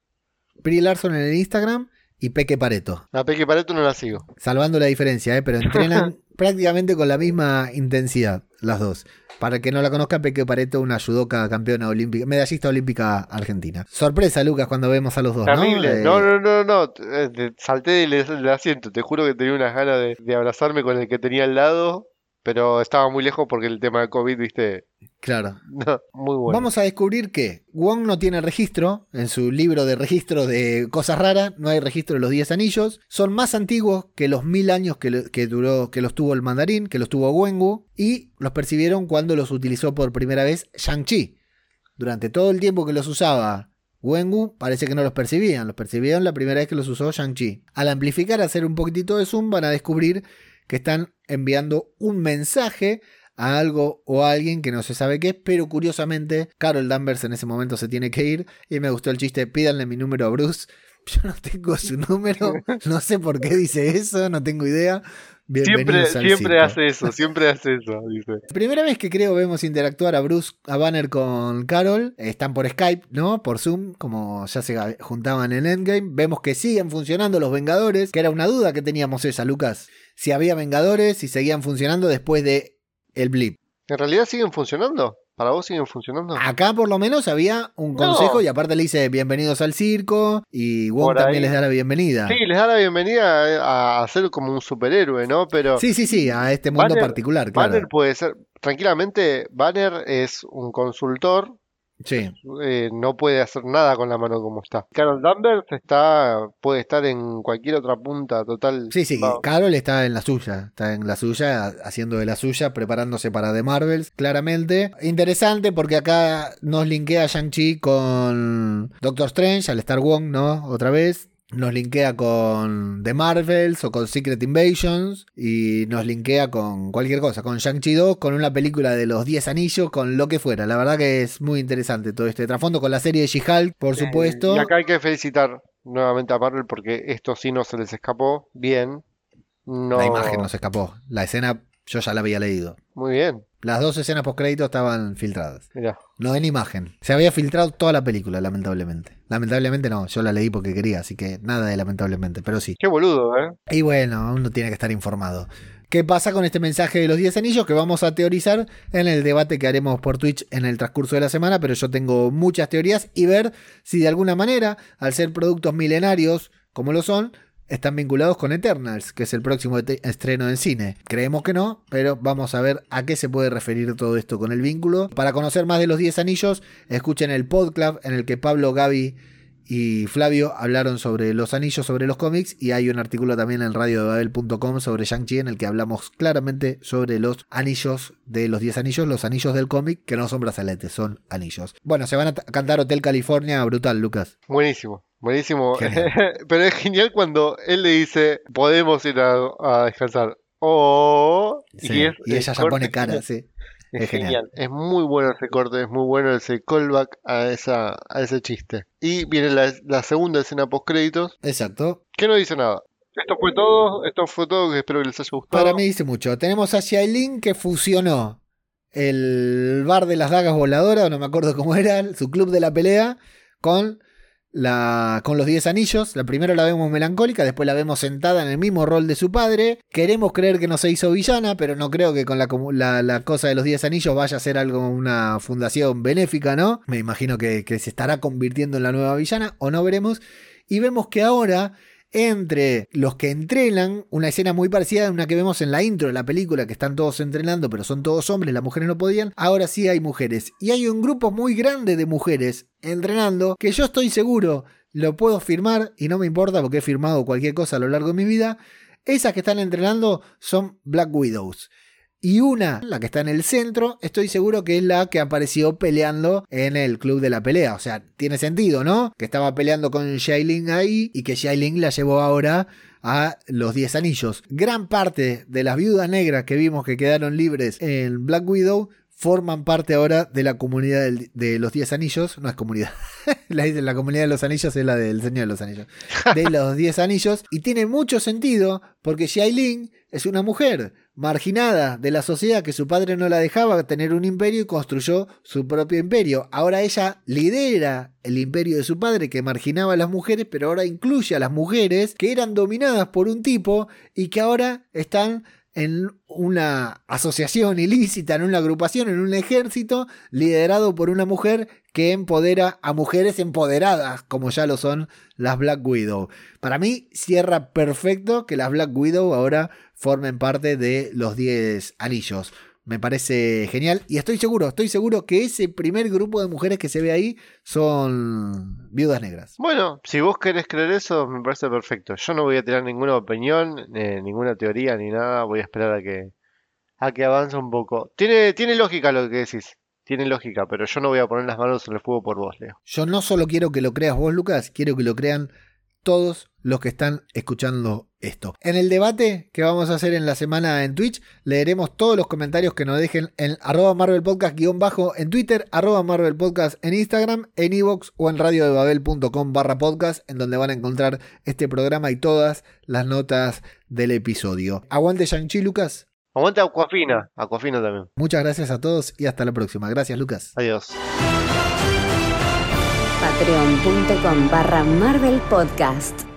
Brie Larson en el Instagram y Peque Pareto. La Peque Pareto no la sigo. Salvando la diferencia, ¿eh? pero entrenan prácticamente con la misma intensidad, las dos. Para el que no la conozca, Peque Pareto, una judoka campeona olímpica, medallista olímpica argentina. Sorpresa, Lucas, cuando vemos a los dos, ¿no? Terrible. Eh, No, no, no, no. eh, te- Salté del, del asiento. Te juro que tenía unas ganas de, de abrazarme con el que tenía al lado. Pero estaba muy lejos porque el tema de COVID, viste. Claro. No, muy bueno. Vamos a descubrir que Wong no tiene registro en su libro de registro de cosas raras, no hay registro de los 10 anillos, son más antiguos que los mil años que, que duró, que los tuvo el mandarín, que los tuvo Wenwu, y los percibieron cuando los utilizó por primera vez Shang-Chi. Durante todo el tiempo que los usaba Wenwu, parece que no los percibían, los percibieron la primera vez que los usó Shang-Chi. Al amplificar, hacer un poquitito de zoom, van a descubrir que están enviando un mensaje a algo o a alguien que no se sabe qué es, pero curiosamente Carol Danvers en ese momento se tiene que ir y me gustó el chiste, pídanle mi número a Bruce. Yo no tengo su número, no sé por qué dice eso, no tengo idea. siempre Bienvenidos al siempre circo. hace eso, siempre hace eso. Dice. Primera vez que creo vemos interactuar a Bruce, a Banner con Carol. Están por Skype, ¿no? Por Zoom, como ya se juntaban en Endgame. Vemos que siguen funcionando los Vengadores, que era una duda que teníamos esa, Lucas. Si había Vengadores, si seguían funcionando después de el blip. ¿En realidad siguen funcionando? ¿Para vos siguen funcionando? Acá por lo menos había un No. consejo y aparte le dice bienvenidos al circo y Wong también les da la bienvenida. Sí, les da la bienvenida a, a ser como un superhéroe, ¿no? Pero Sí, sí, sí, a este mundo Banner- particular, claro. Banner puede ser, tranquilamente, Banner es un consultor, Sí. eh, no puede hacer nada con la mano como está. Carol Danvers está, puede estar en cualquier otra punta total. Sí, sí, Va- Carol está en la suya, está en la suya, haciendo de la suya, preparándose para The Marvels, claramente. Interesante porque acá nos linkea Shang-Chi con Doctor Strange, al Star Wong, ¿no? Otra vez. Nos linkea con The Marvels o con Secret Invasions y nos linkea con cualquier cosa, con Shang-Chi 2, con una película de los 10 anillos, con lo que fuera. La verdad que es muy interesante todo este trasfondo con la serie de She-Hulk, por supuesto. Y acá hay que felicitar nuevamente a Marvel porque esto sí no se les escapó bien. No, La imagen nos escapó. La escena yo ya la había leído. Muy bien, Las dos escenas post crédito estaban filtradas. mira. No en imagen. Se había filtrado toda la película, lamentablemente. Lamentablemente no, yo la leí porque quería, así que nada de lamentablemente, pero sí. Qué boludo, ¿eh? Y bueno, uno tiene que estar informado. ¿Qué pasa con este mensaje de los 10 anillos que vamos a teorizar en el debate que haremos por Twitch en el transcurso de la semana? Pero yo tengo muchas teorías y ver si de alguna manera, al ser productos milenarios como lo son, están vinculados con Eternals, que es el próximo estreno en cine. Creemos que no, pero vamos a ver a qué se puede referir todo esto con el vínculo. Para conocer más de los 10 anillos, escuchen el podcast en el que Pablo, Gaby y Flavio hablaron sobre los anillos, sobre los cómics, y hay un artículo también en radiodebabel.com sobre Shang-Chi en el que hablamos claramente sobre los anillos de los 10 anillos, los anillos del cómic, que no son brazaletes, son anillos. Bueno, se van a cantar Hotel California, brutal, Lucas. Buenísimo, buenísimo. Pero es genial cuando él le dice, podemos ir a, a descansar. Oh, Sí, y, es- y el ella ya pone cara, sí. Es, Es genial. genial. Es muy bueno ese corte, es muy bueno ese callback a, esa, a ese chiste. Y viene la, la segunda escena post créditos, Exacto. que no dice nada. Esto fue todo, esto fue todo, que espero que les haya gustado. Para mí dice mucho. Tenemos a Shailin que fusionó el bar de las dagas voladoras, no me acuerdo cómo era, su club de la pelea, con, con los 10 anillos. La primera la vemos melancólica, después la vemos sentada en el mismo rol de su padre. Queremos creer que no se hizo villana, pero no creo que con la, cosa de los 10 anillos vaya a ser algo, una fundación benéfica, ¿no? Me imagino que se estará convirtiendo en la nueva villana, o no veremos. Y vemos que ahora entre los que entrenan, una escena muy parecida a una que vemos en la intro de la película, que están todos entrenando, pero son todos hombres, las mujeres no podían, ahora sí hay mujeres. Y hay un grupo muy grande de mujeres entrenando, que yo estoy seguro, lo puedo firmar, y no me importa porque he firmado cualquier cosa a lo largo de mi vida, esas que están entrenando son Black Widows. Y una, la que está en el centro, estoy seguro que es la que apareció peleando en el club de la pelea. O sea, tiene sentido, ¿no? Que estaba peleando con Shailin ahí y que Shailin la llevó ahora a los 10 anillos. Gran parte de las viudas negras que vimos que quedaron libres en Black Widow forman parte ahora de la comunidad del- de los 10 anillos. No es comunidad. la, la comunidad de los anillos es la del Señor de los Anillos. De los 10 anillos. Y tiene mucho sentido porque Shailin es una mujer marginada de la sociedad que su padre no la dejaba tener un imperio y construyó su propio imperio. Ahora ella lidera el imperio de su padre que marginaba a las mujeres, pero ahora incluye a las mujeres que eran dominadas por un tipo y que ahora están en una asociación ilícita, en una agrupación, en un ejército liderado por una mujer que empodera a mujeres empoderadas, como ya lo son las Black Widow. Para mí cierra perfecto que las Black Widow ahora formen parte de los 10 anillos. Me parece genial y estoy seguro, estoy seguro que ese primer grupo de mujeres que se ve ahí son viudas negras. Bueno, si vos querés creer eso, me parece perfecto. Yo no voy a tirar ninguna opinión, eh, ninguna teoría ni nada. Voy a esperar a que a que avance un poco. Tiene, tiene lógica lo que decís. Tiene lógica, pero yo no voy a poner las manos en el fuego por vos, Leo. Yo no solo quiero que lo creas vos, Lucas, quiero que lo crean todos los que están escuchando esto. En el debate que vamos a hacer en la semana en Twitch, leeremos todos los comentarios que nos dejen en arroba Marvel Podcast guion bajo en Twitter, arroba Marvel Podcast en Instagram, en iVoox o en radiodebabel.com barra podcast, en donde van a encontrar este programa y todas las notas del episodio. Aguante Shang-Chi, Lucas. Aguanta Aquafina, Aquafina también. Muchas gracias a todos y hasta la próxima. Gracias, Lucas. Adiós. Patreon.com barra Marvel Podcast.